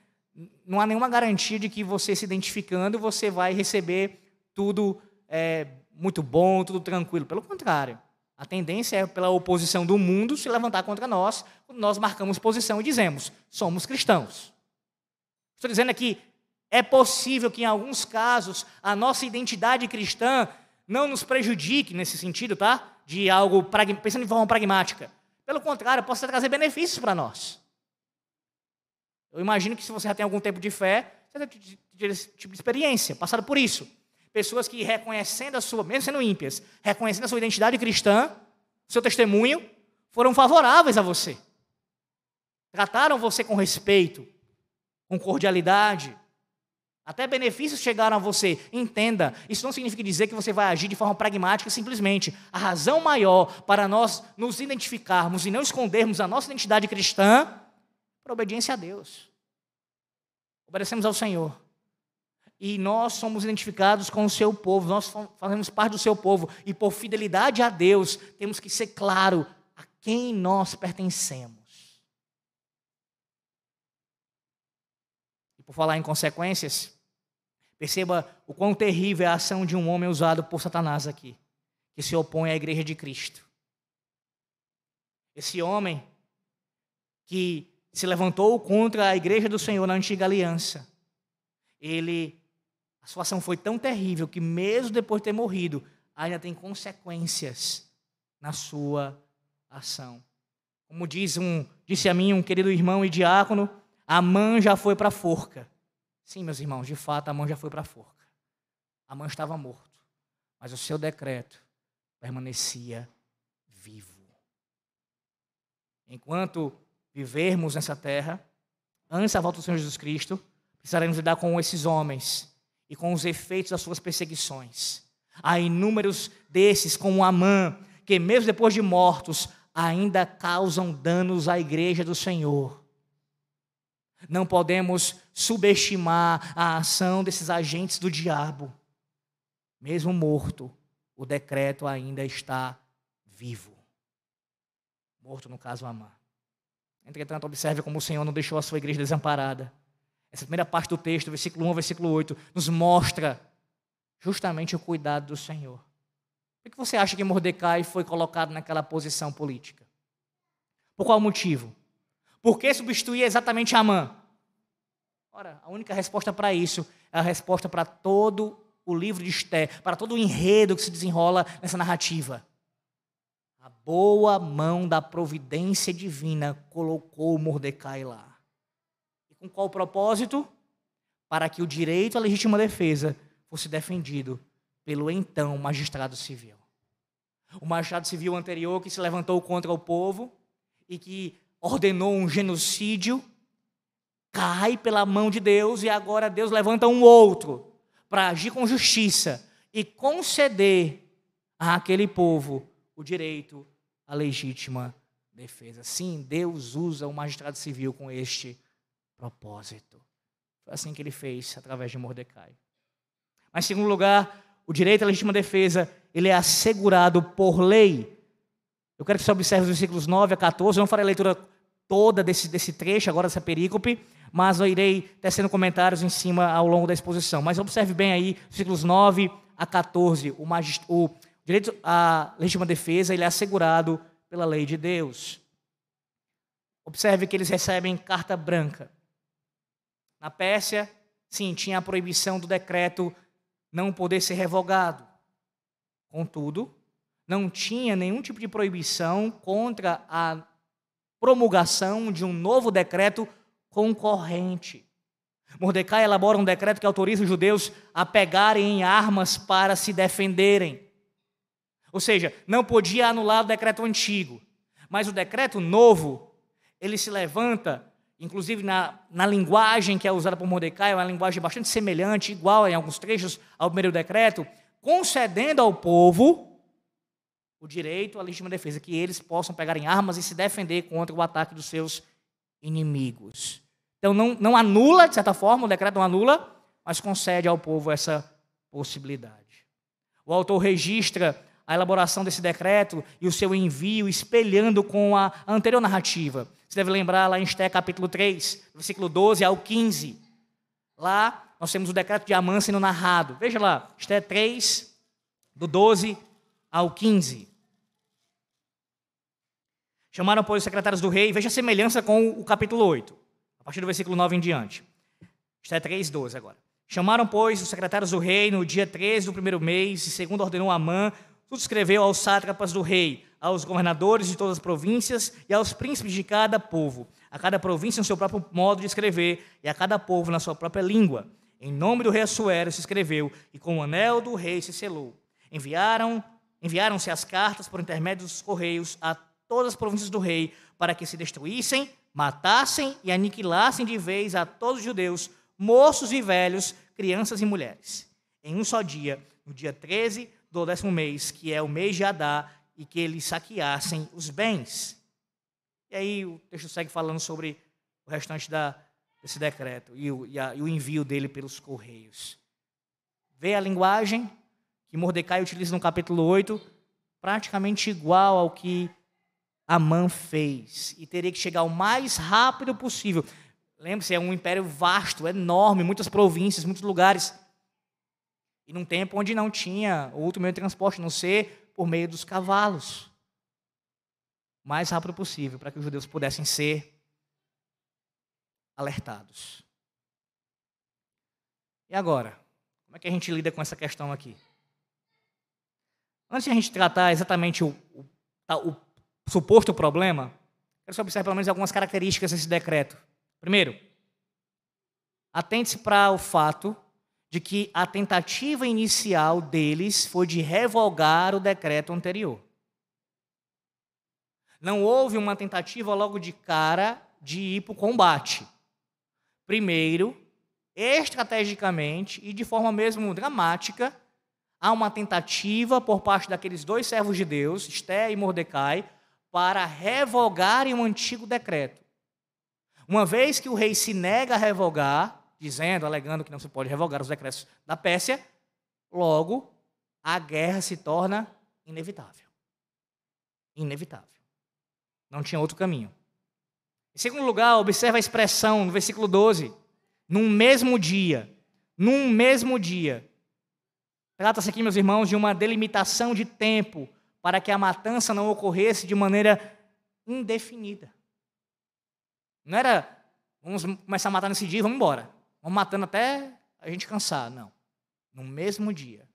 não há nenhuma garantia de que você se identificando você vai receber tudo é, muito bom, tudo tranquilo. Pelo contrário, a tendência é pela oposição do mundo se levantar contra nós, quando nós marcamos posição e dizemos, somos cristãos. Estou dizendo aqui, é possível que em alguns casos a nossa identidade cristã não nos prejudique nesse sentido, tá? De algo, pensando de forma pragmática. Pelo contrário, possa trazer benefícios para nós. Eu imagino que se você já tem algum tempo de fé, você tem esse tipo de experiência, passado por isso. Pessoas que reconhecendo a sua, mesmo sendo ímpias, reconhecendo a sua identidade cristã, seu testemunho, foram favoráveis a você. Trataram você com respeito, com cordialidade. Até benefícios chegaram a você. Entenda, isso não significa dizer que você vai agir de forma pragmática simplesmente. A razão maior para nós nos identificarmos e não escondermos a nossa identidade cristã é para obediência a Deus. Obedecemos ao Senhor. E nós somos identificados com o seu povo, nós fazemos parte do seu povo. E por fidelidade a Deus, temos que ser claro quem nós pertencemos. E por falar em consequências, perceba o quão terrível é a ação de um homem usado por Satanás aqui, que se opõe à igreja de Cristo. Esse homem que se levantou contra a igreja do Senhor na antiga aliança, ele a sua ação foi tão terrível que mesmo depois de ter morrido, ainda tem consequências na sua ação. Como diz um, disse a mim um querido irmão e diácono, a mãe já foi para a forca. Sim, meus irmãos, de fato a mãe já foi para a forca. A mãe estava morto, mas o seu decreto permanecia vivo. Enquanto vivermos nessa terra, antes da volta do Senhor Jesus Cristo, precisaremos lidar com esses homens e com os efeitos das suas perseguições. Há inúmeros desses, como Amã, que mesmo depois de mortos, ainda causam danos à igreja do Senhor. Não podemos subestimar a ação desses agentes do diabo. Mesmo morto, o decreto ainda está vivo. Morto, no caso, Amã. Entretanto, observe como o Senhor não deixou a sua igreja desamparada. Essa primeira parte do texto, versículo 1 versículo 8, nos mostra justamente o cuidado do Senhor. Por que você acha que Mordecai foi colocado naquela posição política? Por qual motivo? Por que substituir exatamente Amã? Ora, a única resposta para isso é a resposta para todo o livro de Esté, para todo o enredo que se desenrola nessa narrativa. A boa mão da providência divina colocou Mordecai lá. Com qual propósito? Para que o direito à legítima defesa fosse defendido pelo então magistrado civil. O magistrado civil anterior que se levantou contra o povo e que ordenou um genocídio cai pela mão de Deus e agora Deus levanta um outro para agir com justiça e conceder àquele povo o direito à legítima defesa. Sim, Deus usa o magistrado civil com este propósito. Foi assim que ele fez através de Mordecai. Mas, em segundo lugar, o direito à legítima defesa, ele é assegurado por lei. Eu quero que você observe os versículos 9 a 14. Eu não farei a leitura toda desse, desse trecho, agora dessa perícope, mas eu irei tecendo comentários em cima ao longo da exposição. Mas observe bem aí, versículos 9 a 14. O, magist... o direito à legítima defesa, ele é assegurado pela lei de Deus. Observe que eles recebem carta branca. Na Pérsia, sim, tinha a proibição do decreto não poder ser revogado. Contudo, não tinha nenhum tipo de proibição contra a promulgação de um novo decreto concorrente. Mordecai elabora um decreto que autoriza os judeus a pegarem em armas para se defenderem. Ou seja, não podia anular o decreto antigo, mas o decreto novo, ele se levanta inclusive na, na linguagem que é usada por Mordecai, é uma linguagem bastante semelhante, igual em alguns trechos ao primeiro decreto, concedendo ao povo o direito à legítima defesa, que eles possam pegar em armas e se defender contra o ataque dos seus inimigos. Então não, não anula, de certa forma, o decreto não anula, mas concede ao povo essa possibilidade. O autor registra a elaboração desse decreto e o seu envio, espelhando com a anterior narrativa. Você deve lembrar lá em Esté capítulo 3, versículo 12 ao 15. Lá nós temos o decreto de Amã sendo narrado. Veja lá, Esté 3, do 12 ao 15. Chamaram, pois, os secretários do rei, veja a semelhança com o capítulo 8, a partir do versículo 9 em diante. Esté 3, 12 agora. Chamaram, pois, os secretários do rei no dia 13 do primeiro mês, e segundo ordenou Amã, tudo escreveu aos sátrapas do rei, aos governadores de todas as províncias e aos príncipes de cada povo, a cada província no seu próprio modo de escrever, e a cada povo na sua própria língua. Em nome do rei Assuero se escreveu, e com o anel do rei se selou. Enviaram, enviaram-se as cartas por intermédio dos correios a todas as províncias do rei, para que se destruíssem, matassem e aniquilassem de vez a todos os judeus, moços e velhos, crianças e mulheres. Em um só dia, no dia 13 do décimo mês, que é o mês de Adá, e que eles saqueassem os bens. E aí o texto segue falando sobre o restante da, desse decreto e o, e, a, e o envio dele pelos correios. Vê a linguagem que Mordecai utiliza no capítulo 8, praticamente igual ao que Amã fez. E teria que chegar o mais rápido possível. Lembre-se, é um império vasto, enorme, muitas províncias, muitos lugares. E num tempo onde não tinha outro meio de transporte, a não ser por meio dos cavalos. O mais rápido possível, para que os judeus pudessem ser alertados. E agora? Como é que a gente lida com essa questão aqui? Antes de a gente tratar exatamente o, o, o suposto problema, quero só observar pelo menos algumas características desse decreto. Primeiro, atente-se para o fato de que a tentativa inicial deles foi de revogar o decreto anterior. Não houve uma tentativa logo de cara de ir para o combate. Primeiro, estrategicamente e de forma mesmo dramática, há uma tentativa por parte daqueles dois servos de Deus, Esté e Mordecai, para revogarem o antigo decreto. Uma vez que o rei se nega a revogar, dizendo, alegando que não se pode revogar os decretos da Pérsia, logo a guerra se torna inevitável. Inevitável. Não tinha outro caminho. Em segundo lugar, observa a expressão no versículo 12. Num mesmo dia. Num mesmo dia. Trata-se aqui, meus irmãos, de uma delimitação de tempo para que a matança não ocorresse de maneira indefinida. Não era, vamos começar a matar nesse dia e vamos embora. Vamos matando até a gente cansar. Não. No mesmo dia,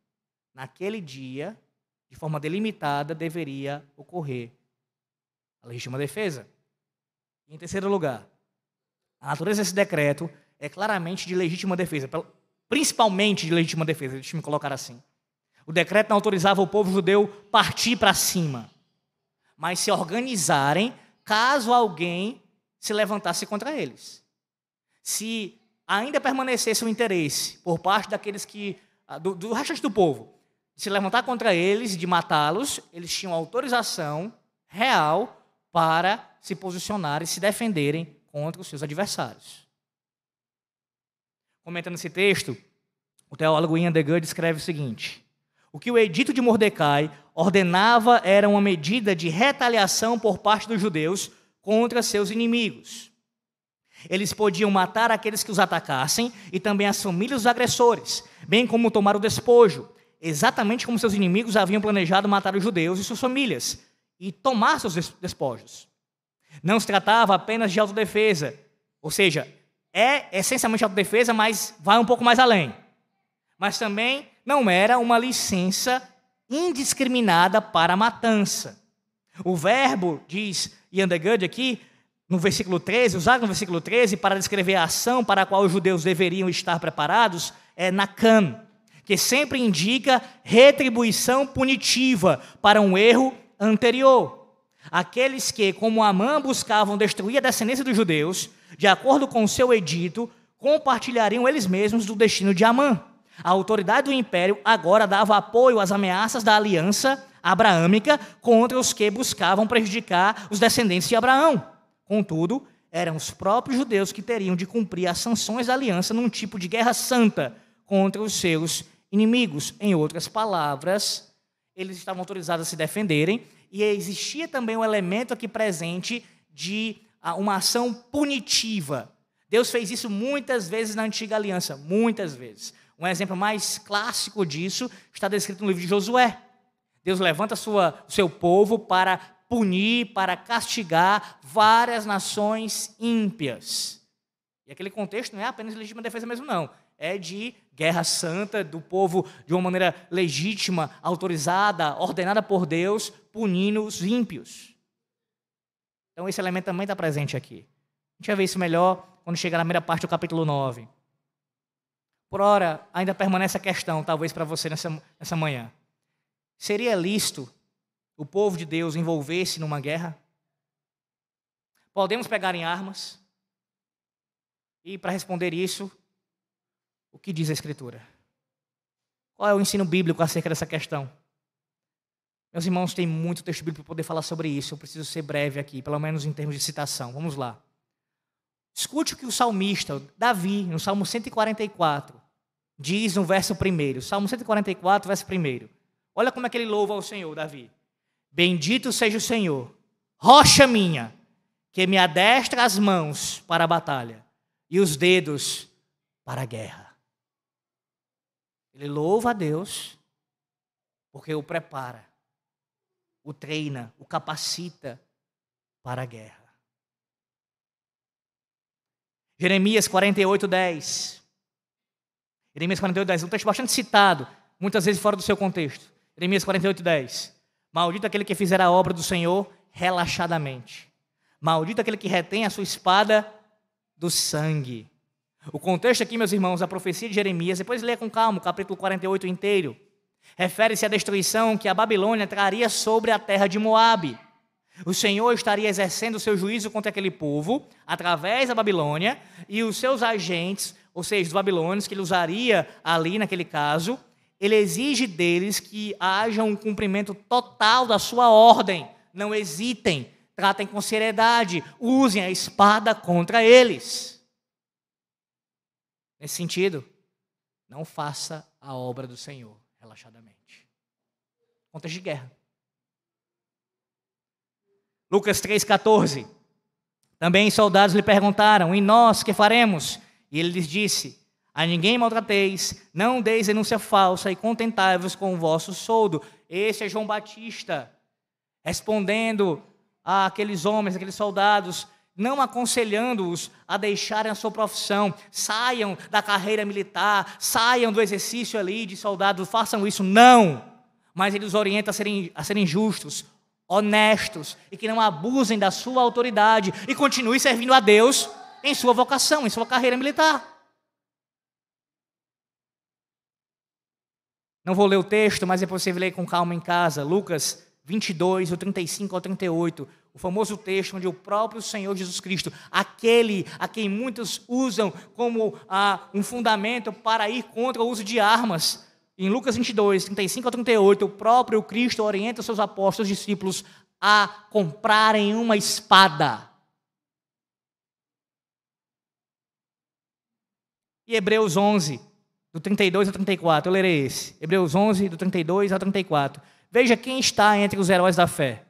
naquele dia, de forma delimitada, deveria ocorrer a legítima defesa. Em terceiro lugar, a natureza desse decreto é claramente de legítima defesa, principalmente de legítima defesa, deixa eu me colocar assim. O decreto não autorizava o povo judeu partir para cima, mas se organizarem caso alguém se levantasse contra eles. Se ainda permanecesse o interesse por parte daqueles que, ah, do, do restante do povo, de se levantar contra eles, de matá-los, eles tinham autorização real para se posicionarem e se defenderem contra os seus adversários. Comentando esse texto, o teólogo Ian de escreve o seguinte: O que o edito de Mordecai ordenava era uma medida de retaliação por parte dos judeus contra seus inimigos. Eles podiam matar aqueles que os atacassem e também as famílias dos agressores, bem como tomar o despojo, exatamente como seus inimigos haviam planejado matar os judeus e suas famílias e tomar seus despojos. Não se tratava apenas de autodefesa, ou seja, é essencialmente autodefesa, mas vai um pouco mais além. Mas também não era uma licença indiscriminada para a matança. O verbo, diz Ian de aqui, no versículo 13, usado no versículo 13 para descrever a ação para a qual os judeus deveriam estar preparados, é nakam, que sempre indica retribuição punitiva para um erro anterior. Aqueles que, como Amã, buscavam destruir a descendência dos judeus, de acordo com o seu edito, compartilhariam eles mesmos do destino de Amã. A autoridade do império agora dava apoio às ameaças da aliança abraâmica contra os que buscavam prejudicar os descendentes de Abraão. Contudo, eram os próprios judeus que teriam de cumprir as sanções da aliança num tipo de guerra santa contra os seus inimigos. Em outras palavras, eles estavam autorizados a se defenderem e existia também um elemento aqui presente de ah, uma ação punitiva. Deus fez isso muitas vezes na antiga aliança, muitas vezes. Um exemplo mais clássico disso está descrito no livro de Josué. Deus levanta sua, seu povo para punir, para castigar várias nações ímpias. E aquele contexto não é apenas legítima defesa mesmo, não. É de guerra santa, do povo de uma maneira legítima, autorizada, ordenada por Deus, punindo os ímpios. Então esse elemento também está presente aqui. gente vai ver isso melhor quando chegar na primeira parte do capítulo 9. Por ora, ainda permanece a questão, talvez para você nessa, nessa manhã. Seria lícito o povo de Deus envolver-se numa guerra? Podemos pegar em armas? E para responder isso, o que diz a Escritura? Qual é o ensino bíblico acerca dessa questão? Meus irmãos, tem muito texto bíblico para poder falar sobre isso. Eu preciso ser breve aqui, pelo menos em termos de citação. Vamos lá. Escute o que o salmista, Davi, no Salmo 144, diz no verso 1. Salmo 144, verso 1. Olha como é que ele louva ao Senhor, Davi. Bendito seja o Senhor, rocha minha, que me adestra as mãos para a batalha e os dedos para a guerra. Ele louva a Deus porque o prepara, o treina, o capacita para a guerra. Jeremias 48, 10. Jeremias 48, 10. Um texto bastante citado, muitas vezes fora do seu contexto. Jeremias 48, 10. Maldito aquele que fizer a obra do Senhor relaxadamente. Maldito aquele que retém a sua espada do sangue. O contexto aqui, meus irmãos, a profecia de Jeremias, depois leia com calma o capítulo 48 inteiro. Refere-se à destruição que a Babilônia traria sobre a terra de Moabe. O Senhor estaria exercendo o seu juízo contra aquele povo através da Babilônia e os seus agentes, ou seja, os babilônios que ele usaria ali naquele caso, ele exige deles que haja um cumprimento total da sua ordem. Não hesitem, tratem com seriedade, usem a espada contra eles. Nesse sentido, não faça a obra do Senhor relaxadamente. Contas de guerra. Lucas 3,14. Também soldados lhe perguntaram: E nós que faremos? E ele lhes disse: A ninguém maltrateis, não deis denúncia falsa e contentai-vos com o vosso soldo. Esse é João Batista, respondendo àqueles homens, aqueles soldados, não aconselhando-os a deixarem a sua profissão, saiam da carreira militar, saiam do exercício ali de soldado, façam isso. Não! Mas ele os orienta a serem, a serem justos, honestos e que não abusem da sua autoridade e continuem servindo a Deus em sua vocação, em sua carreira militar. Não vou ler o texto, mas depois você lê com calma em casa. Lucas 22, do 35 ao 38. O famoso texto onde o próprio Senhor Jesus Cristo, aquele a quem muitos usam como ah, um fundamento para ir contra o uso de armas, em Lucas 22, 35 a 38, o próprio Cristo orienta seus apóstolos, discípulos, a comprarem uma espada. E Hebreus 11, do 32 a 34, eu lerei esse. Hebreus 11, do 32 a 34. Veja quem está entre os heróis da fé.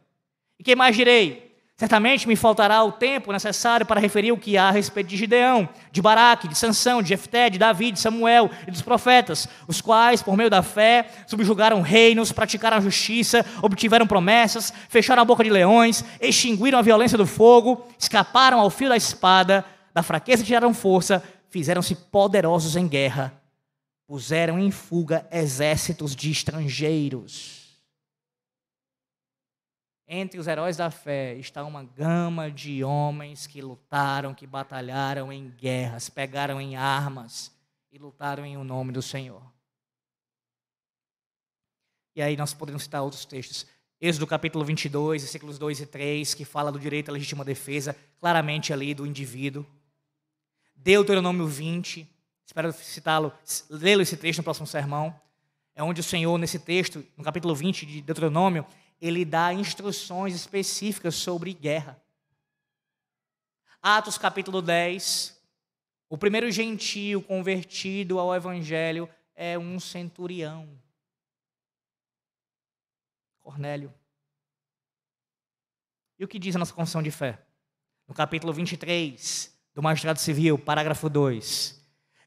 E quem mais direi? Certamente me faltará o tempo necessário para referir o que há a respeito de Gideão, de Baraque, de Sansão, de Jefté, de Davi, de Samuel e dos profetas, os quais, por meio da fé, subjugaram reinos, praticaram a justiça, obtiveram promessas, fecharam a boca de leões, extinguiram a violência do fogo, escaparam ao fio da espada, da fraqueza tiraram força, fizeram-se poderosos em guerra, puseram em fuga exércitos de estrangeiros. Entre os heróis da fé está uma gama de homens que lutaram, que batalharam em guerras, pegaram em armas e lutaram em o nome do Senhor. E aí nós podemos citar outros textos. Êxodo capítulo 22, versículos 2 e 3, que fala do direito à legítima defesa, claramente ali do indivíduo. Deuteronômio 20, espero citá-lo, lê-lo esse texto no próximo sermão. É onde o Senhor, nesse texto, no capítulo 20 de Deuteronômio, ele dá instruções específicas sobre guerra. Atos capítulo 10, o primeiro gentio convertido ao evangelho é um centurião. Cornélio. E o que diz a nossa confissão de fé? No capítulo 23 do Magistrado Civil, parágrafo 2.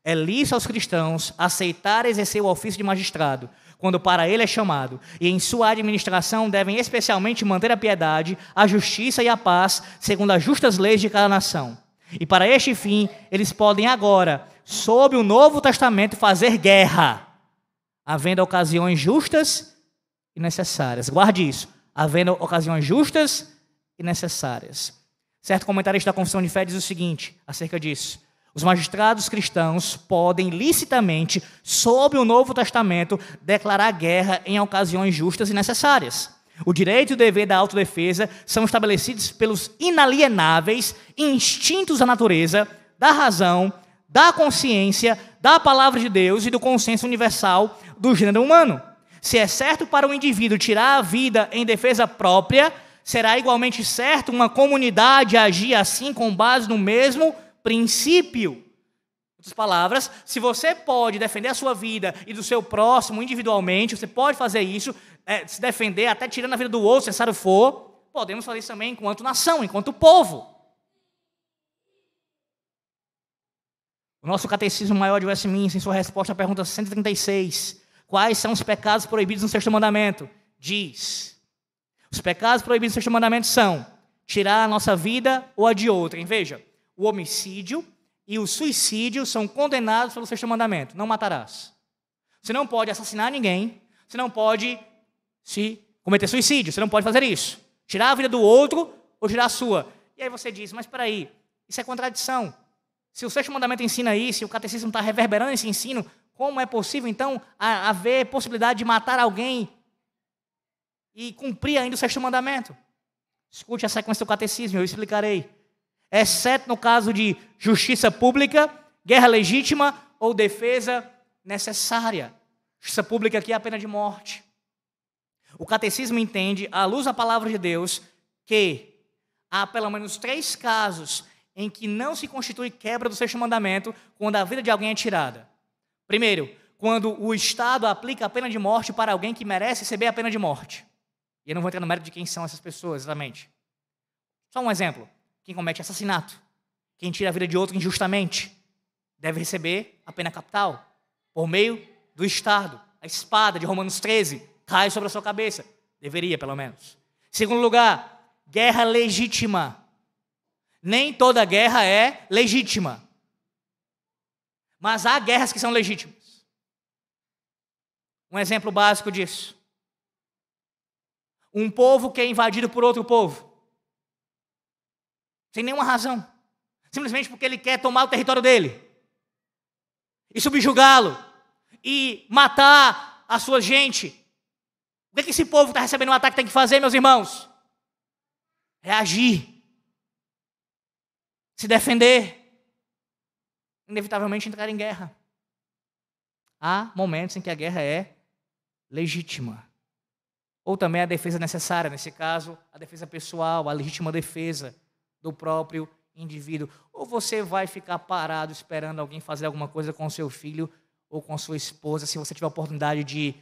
É lícito aos cristãos aceitar exercer o ofício de magistrado, quando para ele é chamado, e em sua administração devem especialmente manter a piedade, a justiça e a paz, segundo as justas leis de cada nação. E para este fim, eles podem agora, sob o Novo Testamento, fazer guerra, havendo ocasiões justas e necessárias. Guarde isso, havendo ocasiões justas e necessárias. Certo comentarista da Confissão de Fé diz o seguinte acerca disso: os magistrados cristãos podem licitamente, sob o Novo Testamento, declarar guerra em ocasiões justas e necessárias. O direito e o dever da autodefesa são estabelecidos pelos inalienáveis instintos da natureza, da razão, da consciência, da palavra de Deus e do consenso universal do gênero humano. Se é certo para o indivíduo tirar a vida em defesa própria, será igualmente certo uma comunidade agir assim com base no mesmo princípio. Em outras palavras, se você pode defender a sua vida e do seu próximo individualmente, você pode fazer isso, é, se defender até tirando a vida do outro, se necessário for, podemos fazer isso também enquanto nação, enquanto povo. O nosso catecismo maior de Westminster, em sua resposta à pergunta 136, quais são os pecados proibidos no sexto mandamento? Diz: os pecados proibidos no sexto mandamento são tirar a nossa vida ou a de outrem. Veja, o homicídio e o suicídio são condenados pelo sexto mandamento: não matarás. Você não pode assassinar ninguém, você não pode se cometer suicídio, você não pode fazer isso. Tirar a vida do outro ou tirar a sua. E aí você diz, mas espera aí, isso é contradição. Se o sexto mandamento ensina isso, e o catecismo está reverberando esse ensino, como é possível, então, haver possibilidade de matar alguém e cumprir ainda o sexto mandamento? Escute a sequência do catecismo, eu explicarei. Exceto no caso de justiça pública, guerra legítima ou defesa necessária. Justiça pública aqui é a pena de morte. O catecismo entende, à luz da palavra de Deus, que há pelo menos três casos em que não se constitui quebra do sexto mandamento quando a vida de alguém é tirada. Primeiro, quando o Estado aplica a pena de morte para alguém que merece receber a pena de morte. E eu não vou entrar no mérito de quem são essas pessoas exatamente. Só um exemplo: quem comete assassinato, quem tira a vida de outro injustamente, deve receber a pena capital por meio do Estado. A espada de Romanos 13 cai sobre a sua cabeça. Deveria, pelo menos. Segundo lugar, guerra legítima. Nem toda guerra é legítima. Mas há guerras que são legítimas. Um exemplo básico disso. Um povo que é invadido por outro povo. Sem nenhuma razão. Simplesmente porque ele quer tomar o território dele. E subjugá-lo. E matar a sua gente. O que, é que esse povo está recebendo um ataque tem que fazer, meus irmãos? Reagir se defender, inevitavelmente entrar em guerra. Há momentos em que a guerra é legítima. Ou também a defesa necessária, nesse caso, a defesa pessoal, a legítima defesa do próprio indivíduo. Ou você vai ficar parado esperando alguém fazer alguma coisa com seu filho ou com sua esposa, se você tiver a oportunidade de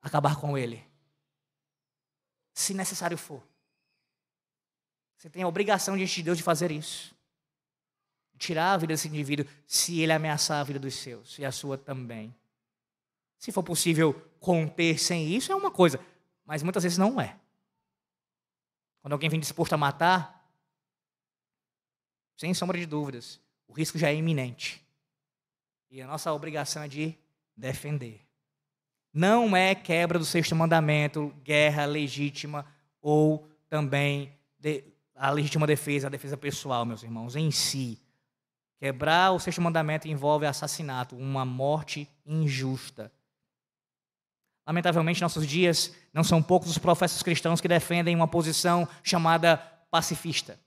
acabar com ele. Se necessário for. Você tem a obrigação diante de Deus de fazer isso. Tirar a vida desse indivíduo se ele ameaçar a vida dos seus e a sua também. Se for possível conter sem isso, é uma coisa, mas muitas vezes não é. Quando alguém vem disposto a matar, sem sombra de dúvidas, o risco já é iminente. E a nossa obrigação é de defender. Não é quebra do sexto mandamento, guerra legítima ou também de, a legítima defesa, a defesa pessoal, meus irmãos, em si. Quebrar o sexto mandamento envolve assassinato, uma morte injusta. Lamentavelmente, nossos dias não são poucos os professos cristãos que defendem uma posição chamada pacifista.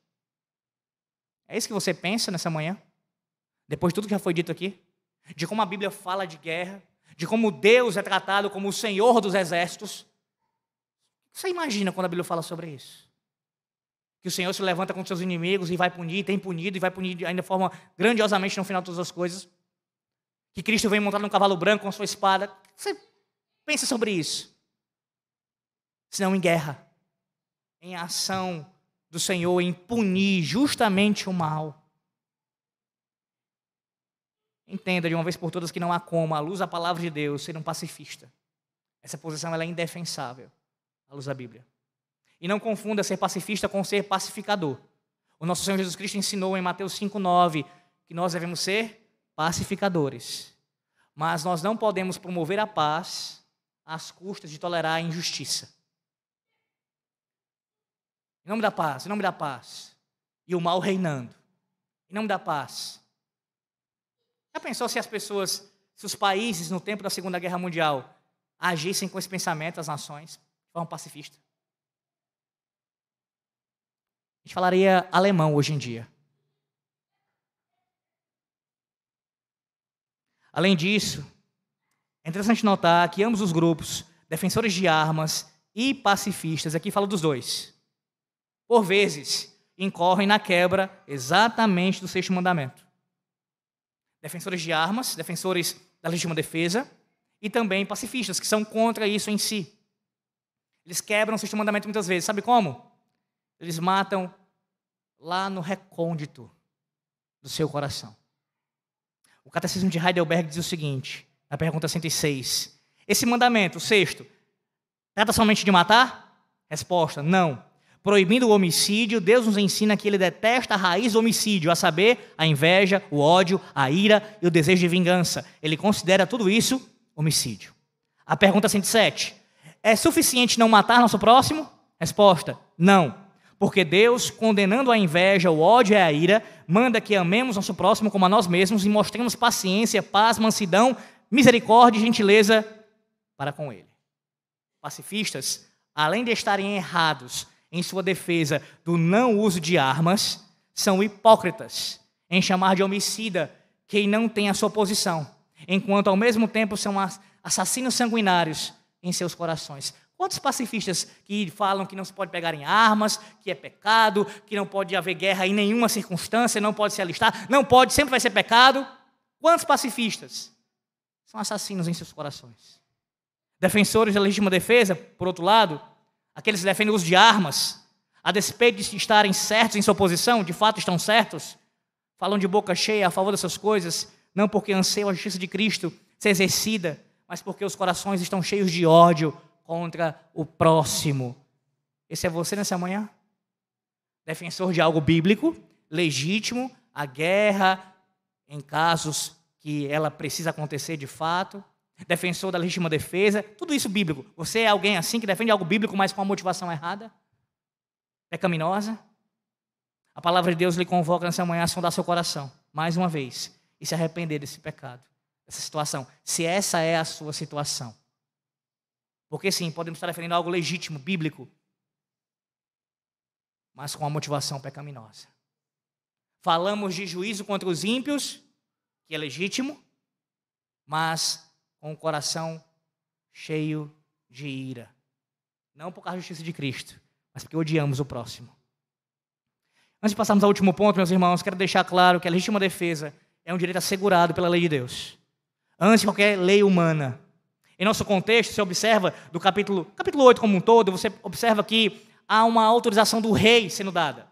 É isso que você pensa nessa manhã? Depois de tudo que já foi dito aqui? De como a Bíblia fala de guerra, de como Deus é tratado como o Senhor dos exércitos. Você imagina quando a Bíblia fala sobre isso? que o Senhor se levanta contra seus inimigos e vai punir, tem punido e vai punir ainda de forma grandiosamente no final de todas as coisas. Que Cristo vem montado num cavalo branco com sua espada. Você pensa sobre isso. Senão em guerra, em ação do Senhor, em punir justamente o mal. Entenda de uma vez por todas que não há como, à luz da palavra de Deus, ser um pacifista. Essa posição é indefensável, à luz da Bíblia. E não confunda ser pacifista com ser pacificador. O nosso Senhor Jesus Cristo ensinou em Mateus 5,9 que nós devemos ser pacificadores. Mas nós não podemos promover a paz às custas de tolerar a injustiça. Em nome da paz, em nome da paz. e o mal reinando. Em nome da paz. Já pensou se as pessoas, se os países no tempo da Segunda Guerra Mundial agissem com esse pensamento, as nações, de forma pacifista? A gente falaria alemão hoje em dia. Além disso, é interessante notar que ambos os grupos, defensores de armas e pacifistas, aqui falo dos dois, por vezes incorrem na quebra exatamente do sexto mandamento. Defensores de armas, defensores da legítima defesa e também pacifistas, que são contra isso em si. Eles quebram o sexto mandamento muitas vezes. Sabe como? Eles matam lá no recôndito do seu coração. O Catecismo de Heidelberg diz o seguinte, na pergunta 106. Esse mandamento, o sexto, trata somente de matar? Resposta: não. Proibindo o homicídio, Deus nos ensina que ele detesta a raiz do homicídio, a saber, a inveja, o ódio, a ira e o desejo de vingança. Ele considera tudo isso homicídio. A pergunta 107. É suficiente não matar nosso próximo? Resposta: não. Porque Deus, condenando a inveja, o ódio e a ira, manda que amemos nosso próximo como a nós mesmos e mostremos paciência, paz, mansidão, misericórdia e gentileza para com ele. Pacifistas, além de estarem errados em sua defesa do não uso de armas, são hipócritas em chamar de homicida quem não tem a sua posição, enquanto ao mesmo tempo são assassinos sanguinários em seus corações. Quantos pacifistas que falam que não se pode pegar em armas, que é pecado, que não pode haver guerra em nenhuma circunstância, não pode se alistar, não pode, sempre vai ser pecado? Quantos pacifistas são assassinos em seus corações? Defensores da legítima defesa, por outro lado, aqueles que defendem o uso de armas, a despeito de estarem certos em sua posição, de fato estão certos, falam de boca cheia a favor dessas coisas, não porque anseiam a justiça de Cristo ser exercida, mas porque os corações estão cheios de ódio contra o próximo. Esse é você nessa manhã? Defensor de algo bíblico, legítimo, a guerra em casos que ela precisa acontecer de fato, defensor da legítima defesa, tudo isso bíblico. Você é alguém assim que defende algo bíblico, mas com a motivação errada? Pecaminosa? A palavra de Deus lhe convoca nessa manhã a sondar seu coração, mais uma vez, e se arrepender desse pecado, dessa situação, se essa é a sua situação. Porque sim, podemos estar defendendo algo legítimo, bíblico, mas com a motivação pecaminosa. Falamos de juízo contra os ímpios, que é legítimo, mas com o coração cheio de ira. Não por causa da justiça de Cristo, mas porque odiamos o próximo. Antes de passarmos ao último ponto, meus irmãos, quero deixar claro que a legítima defesa é um direito assegurado pela lei de Deus. Antes de qualquer lei humana. Em nosso contexto, você observa do capítulo, capítulo 8 como um todo, você observa que há uma autorização do rei sendo dada.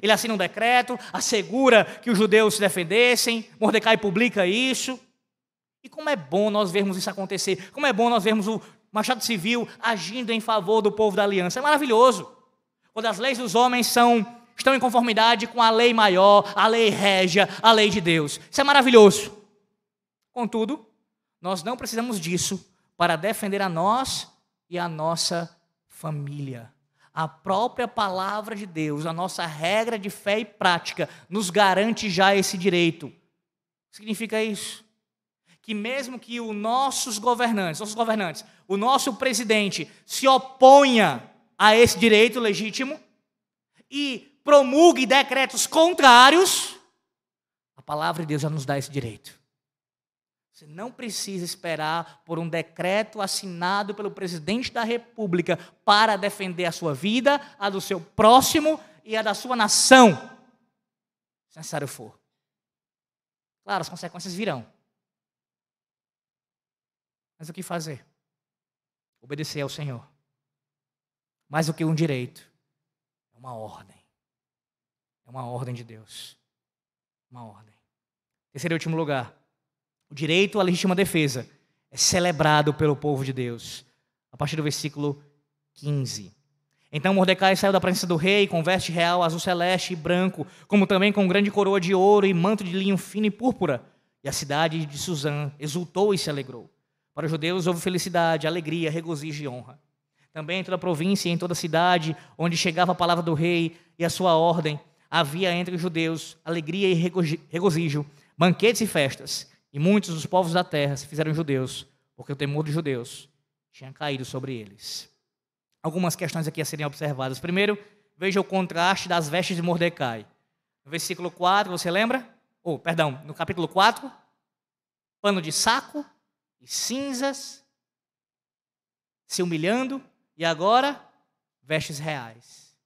Ele assina um decreto, assegura que os judeus se defendessem, Mordecai publica isso. E como é bom nós vermos isso acontecer, como é bom nós vermos o Machado Civil agindo em favor do povo da aliança. É maravilhoso. Quando as leis dos homens são, estão em conformidade com a lei maior, a lei régia, a lei de Deus. Isso é maravilhoso. Contudo, nós não precisamos disso para defender a nós e a nossa família. A própria palavra de Deus, a nossa regra de fé e prática, nos garante já esse direito. Significa isso? Que mesmo que os nossos governantes, nossos governantes, o nosso presidente se oponha a esse direito legítimo e promulgue decretos contrários, a palavra de Deus já nos dá esse direito. Você não precisa esperar por um decreto assinado pelo presidente da República para defender a sua vida, a do seu próximo e a da sua nação, se necessário for. Claro, as consequências virão. Mas o que fazer? Obedecer ao Senhor. Mais do que um direito, é uma ordem. É uma ordem de Deus. Uma ordem. Terceiro e último lugar. O direito à legítima defesa é celebrado pelo povo de Deus. A partir do versículo 15. Então Mordecai saiu da presença do rei com veste real azul celeste e branco, como também com grande coroa de ouro e manto de linho fino e púrpura. E a cidade de Suzã exultou e se alegrou. Para os judeus houve felicidade, alegria, regozijo e honra. Também em toda a província e em toda a cidade onde chegava a palavra do rei e a sua ordem, havia entre os judeus alegria e regozijo, banquetes e festas, e muitos dos povos da terra se fizeram judeus, porque o temor dos judeus tinha caído sobre eles. Algumas questões aqui a serem observadas. Primeiro, veja o contraste das vestes de Mordecai. No versículo 4, você lembra? Ou, oh, perdão, no capítulo 4, pano de saco e cinzas, se humilhando, e agora, vestes reais.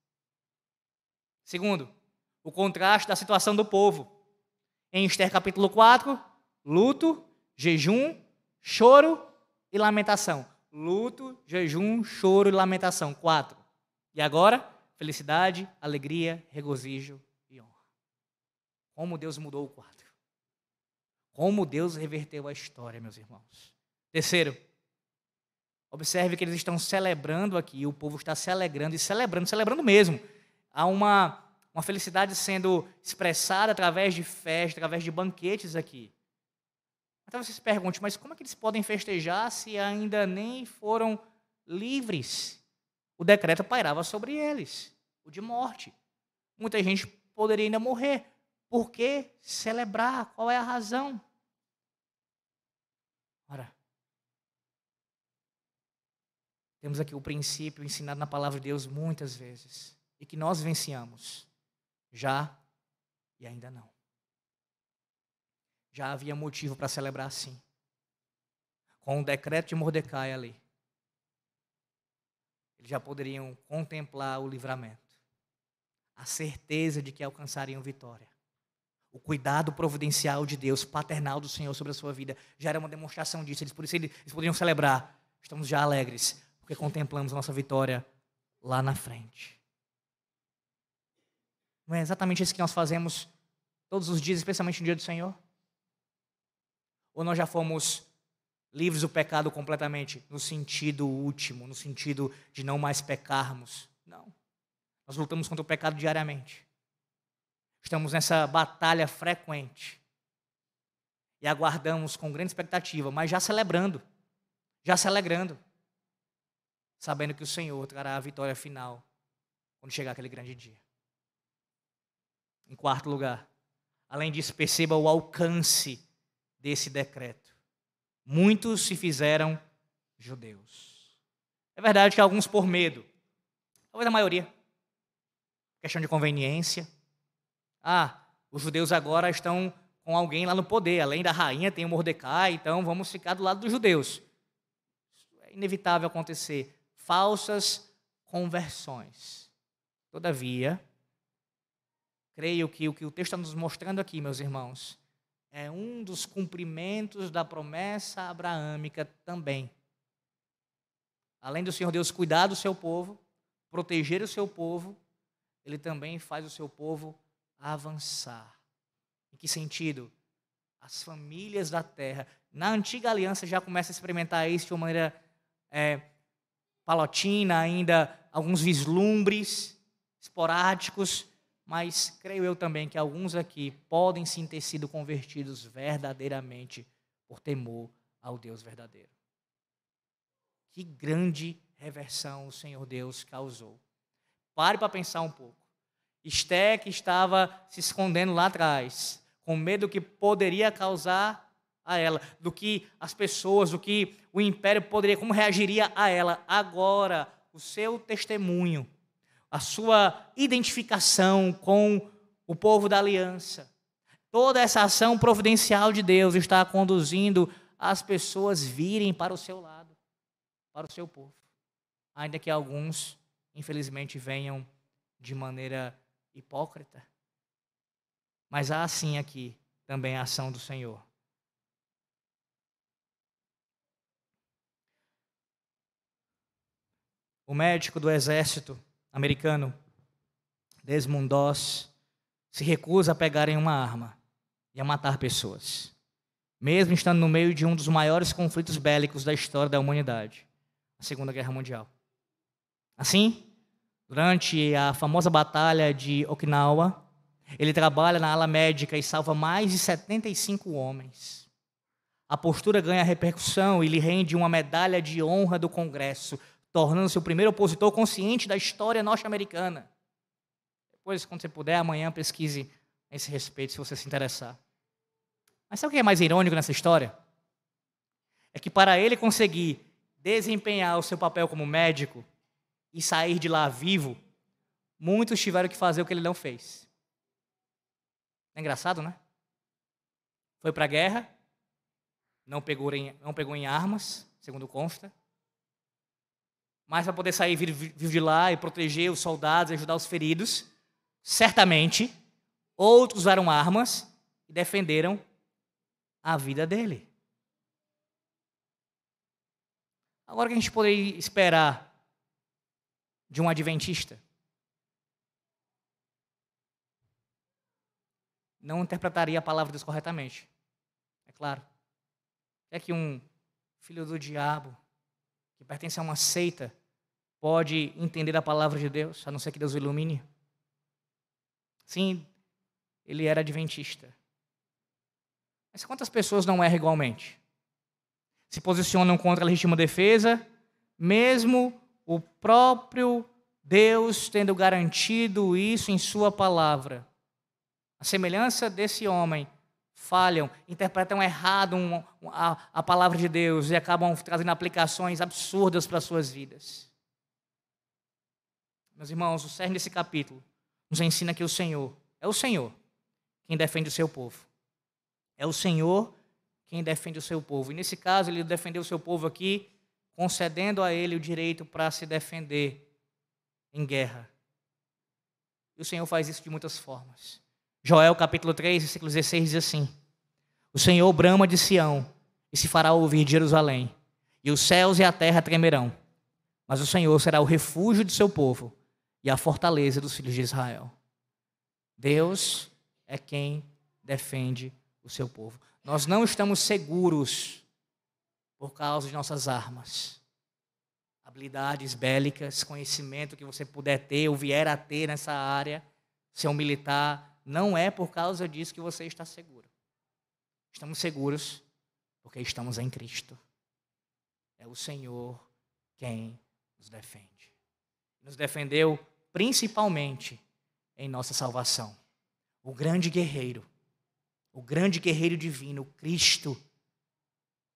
Segundo, o contraste da situação do povo. Em Esther capítulo 4, luto, jejum, choro e lamentação. Luto, jejum, choro e lamentação. Quatro. E agora, felicidade, alegria, regozijo e honra. Como Deus mudou o quadro. Como Deus reverteu a história, meus irmãos. Terceiro, observe que eles estão celebrando aqui, o povo está se alegrando e celebrando, celebrando mesmo. Há uma, uma felicidade sendo expressada através de festas, através de banquetes aqui. Então você se pergunte, mas como é que eles podem festejar se ainda nem foram livres? O decreto pairava sobre eles, o de morte. Muita gente poderia ainda morrer. Por que celebrar? Qual é a razão? Ora, temos aqui o princípio ensinado na palavra de Deus muitas vezes e que nós venciamos já e ainda não já havia motivo para celebrar assim. Com o decreto de Mordecai ali, eles já poderiam contemplar o livramento, a certeza de que alcançariam vitória. O cuidado providencial de Deus, paternal do Senhor sobre a sua vida, já era uma demonstração disso. Eles, por isso eles, eles poderiam celebrar. Estamos já alegres, porque contemplamos a nossa vitória lá na frente. Não é exatamente isso que nós fazemos todos os dias, especialmente no dia do Senhor? Ou nós já fomos livres do pecado completamente, no sentido último, no sentido de não mais pecarmos? Não. Nós lutamos contra o pecado diariamente. Estamos nessa batalha frequente. E aguardamos com grande expectativa, mas já celebrando, já se alegrando, sabendo que o Senhor trará a vitória final quando chegar aquele grande dia. Em quarto lugar, além disso, perceba o alcance desse decreto. Muitos se fizeram judeus. É verdade que alguns por medo, talvez a maioria, questão de conveniência. Ah, os judeus agora estão com alguém lá no poder, além da rainha tem o Mordecai, então vamos ficar do lado dos judeus. Isso é inevitável acontecer. Falsas conversões. Todavia, creio que o que o texto está nos mostrando aqui, meus irmãos, é um dos cumprimentos da promessa abraâmica também. Além do Senhor Deus cuidar do seu povo, proteger o seu povo, ele também faz o seu povo avançar. Em que sentido? As famílias da terra. Na antiga aliança já começa a experimentar isso de uma maneira é, palotina, ainda alguns vislumbres esporádicos, mas creio eu também que alguns aqui podem sim ter sido convertidos verdadeiramente por temor ao Deus verdadeiro. Que grande reversão o Senhor Deus causou. Pare para pensar um pouco. Esté que estava se escondendo lá atrás, com medo que poderia causar a ela, do que as pessoas, do que o império poderia, como reagiria a ela. Agora, o seu testemunho a sua identificação com o povo da aliança. Toda essa ação providencial de Deus está conduzindo as pessoas virem para o seu lado, para o seu povo. Ainda que alguns, infelizmente, venham de maneira hipócrita. Mas há sim aqui também a ação do Senhor. O médico do exército americano, Desmond Doss, se recusa a pegar em uma arma e a matar pessoas, mesmo estando no meio de um dos maiores conflitos bélicos da história da humanidade, a Segunda Guerra Mundial. Assim, durante a famosa batalha de Okinawa, ele trabalha na ala médica e salva mais de 75 homens. A postura ganha repercussão e lhe rende uma medalha de honra do Congresso, tornando-se o primeiro opositor consciente da história norte-americana. Depois, quando você puder, amanhã pesquise a esse respeito, se você se interessar. Mas sabe o que é mais irônico nessa história? É que para ele conseguir desempenhar o seu papel como médico e sair de lá vivo, muitos tiveram que fazer o que ele não fez. É engraçado, né? Foi para a guerra, não pegou, em, não pegou em armas, segundo consta, mas para poder sair vivo de lá e proteger os soldados, ajudar os feridos, certamente outros usaram armas e defenderam a vida dele. Agora que a gente poderia esperar de um adventista? Não interpretaria a palavra de Deus corretamente. É claro. É que um filho do diabo, que pertence a uma seita, pode entender a palavra de Deus, a não ser que Deus o ilumine? Sim, ele era adventista. Mas quantas pessoas não erram igualmente? Se posicionam contra a legítima defesa, mesmo o próprio Deus tendo garantido isso em Sua palavra. A semelhança desse homem, falham, interpretam errado a, a palavra de Deus e acabam trazendo aplicações absurdas para as suas vidas. Meus irmãos, o cerne desse capítulo nos ensina que o Senhor, é o Senhor quem defende o seu povo. É o Senhor quem defende o seu povo. E nesse caso, ele defendeu o seu povo aqui, concedendo a ele o direito para se defender em guerra. E o Senhor faz isso de muitas formas. Joel capítulo 3, versículo 16 diz assim: O Senhor brama de Sião e se fará ouvir de Jerusalém, e os céus e a terra tremerão. Mas o Senhor será o refúgio de seu povo e a fortaleza dos filhos de Israel. Deus é quem defende o seu povo. Nós não estamos seguros por causa de nossas armas. Habilidades bélicas, conhecimento que você puder ter ou vier a ter nessa área, ser um militar, não é por causa disso que você está seguro. Estamos seguros porque estamos em Cristo. É o Senhor quem nos defende. Nos defendeu principalmente em nossa salvação. O grande guerreiro o grande guerreiro divino, Cristo,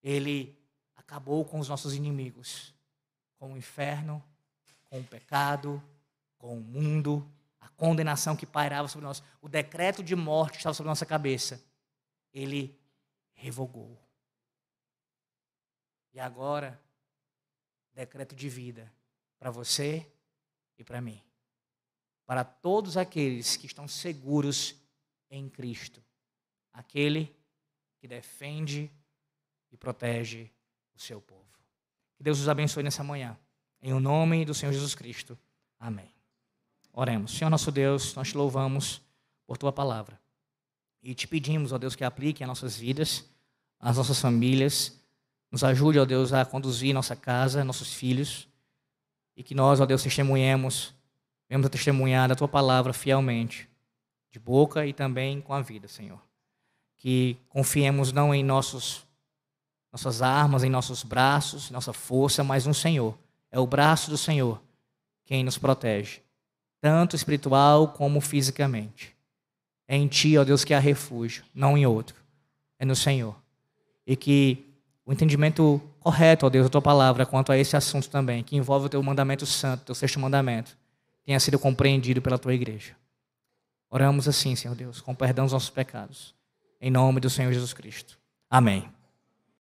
ele acabou com os nossos inimigos, com o inferno, com o pecado, com o mundo, a condenação que pairava sobre nós, o decreto de morte que estava sobre nossa cabeça. Ele revogou. E agora, decreto de vida para você e para mim. Para todos aqueles que estão seguros em Cristo aquele que defende e protege o seu povo. Que Deus os abençoe nessa manhã. Em o nome do Senhor Jesus Cristo. Amém. Oremos. Senhor nosso Deus, nós te louvamos por tua palavra. E te pedimos, ó Deus, que aplique as nossas vidas, as nossas famílias. Nos ajude, ó Deus, a conduzir nossa casa, nossos filhos. E que nós, ó Deus, testemunhemos, venhamos a testemunhar da tua palavra fielmente, de boca e também com a vida, Senhor que confiemos não em nossos, nossas armas, em nossos braços, nossa força, mas no Senhor. É o braço do Senhor quem nos protege, tanto espiritual como fisicamente. É em Ti, ó Deus, que há refúgio, não em outro. É no Senhor. E que o entendimento correto, ó Deus, da Tua palavra quanto a esse assunto também, que envolve o Teu mandamento santo, Teu sexto mandamento, tenha sido compreendido pela Tua igreja. Oramos assim, Senhor Deus, com perdão dos nossos pecados. Em nome do Senhor Jesus Cristo. Amém.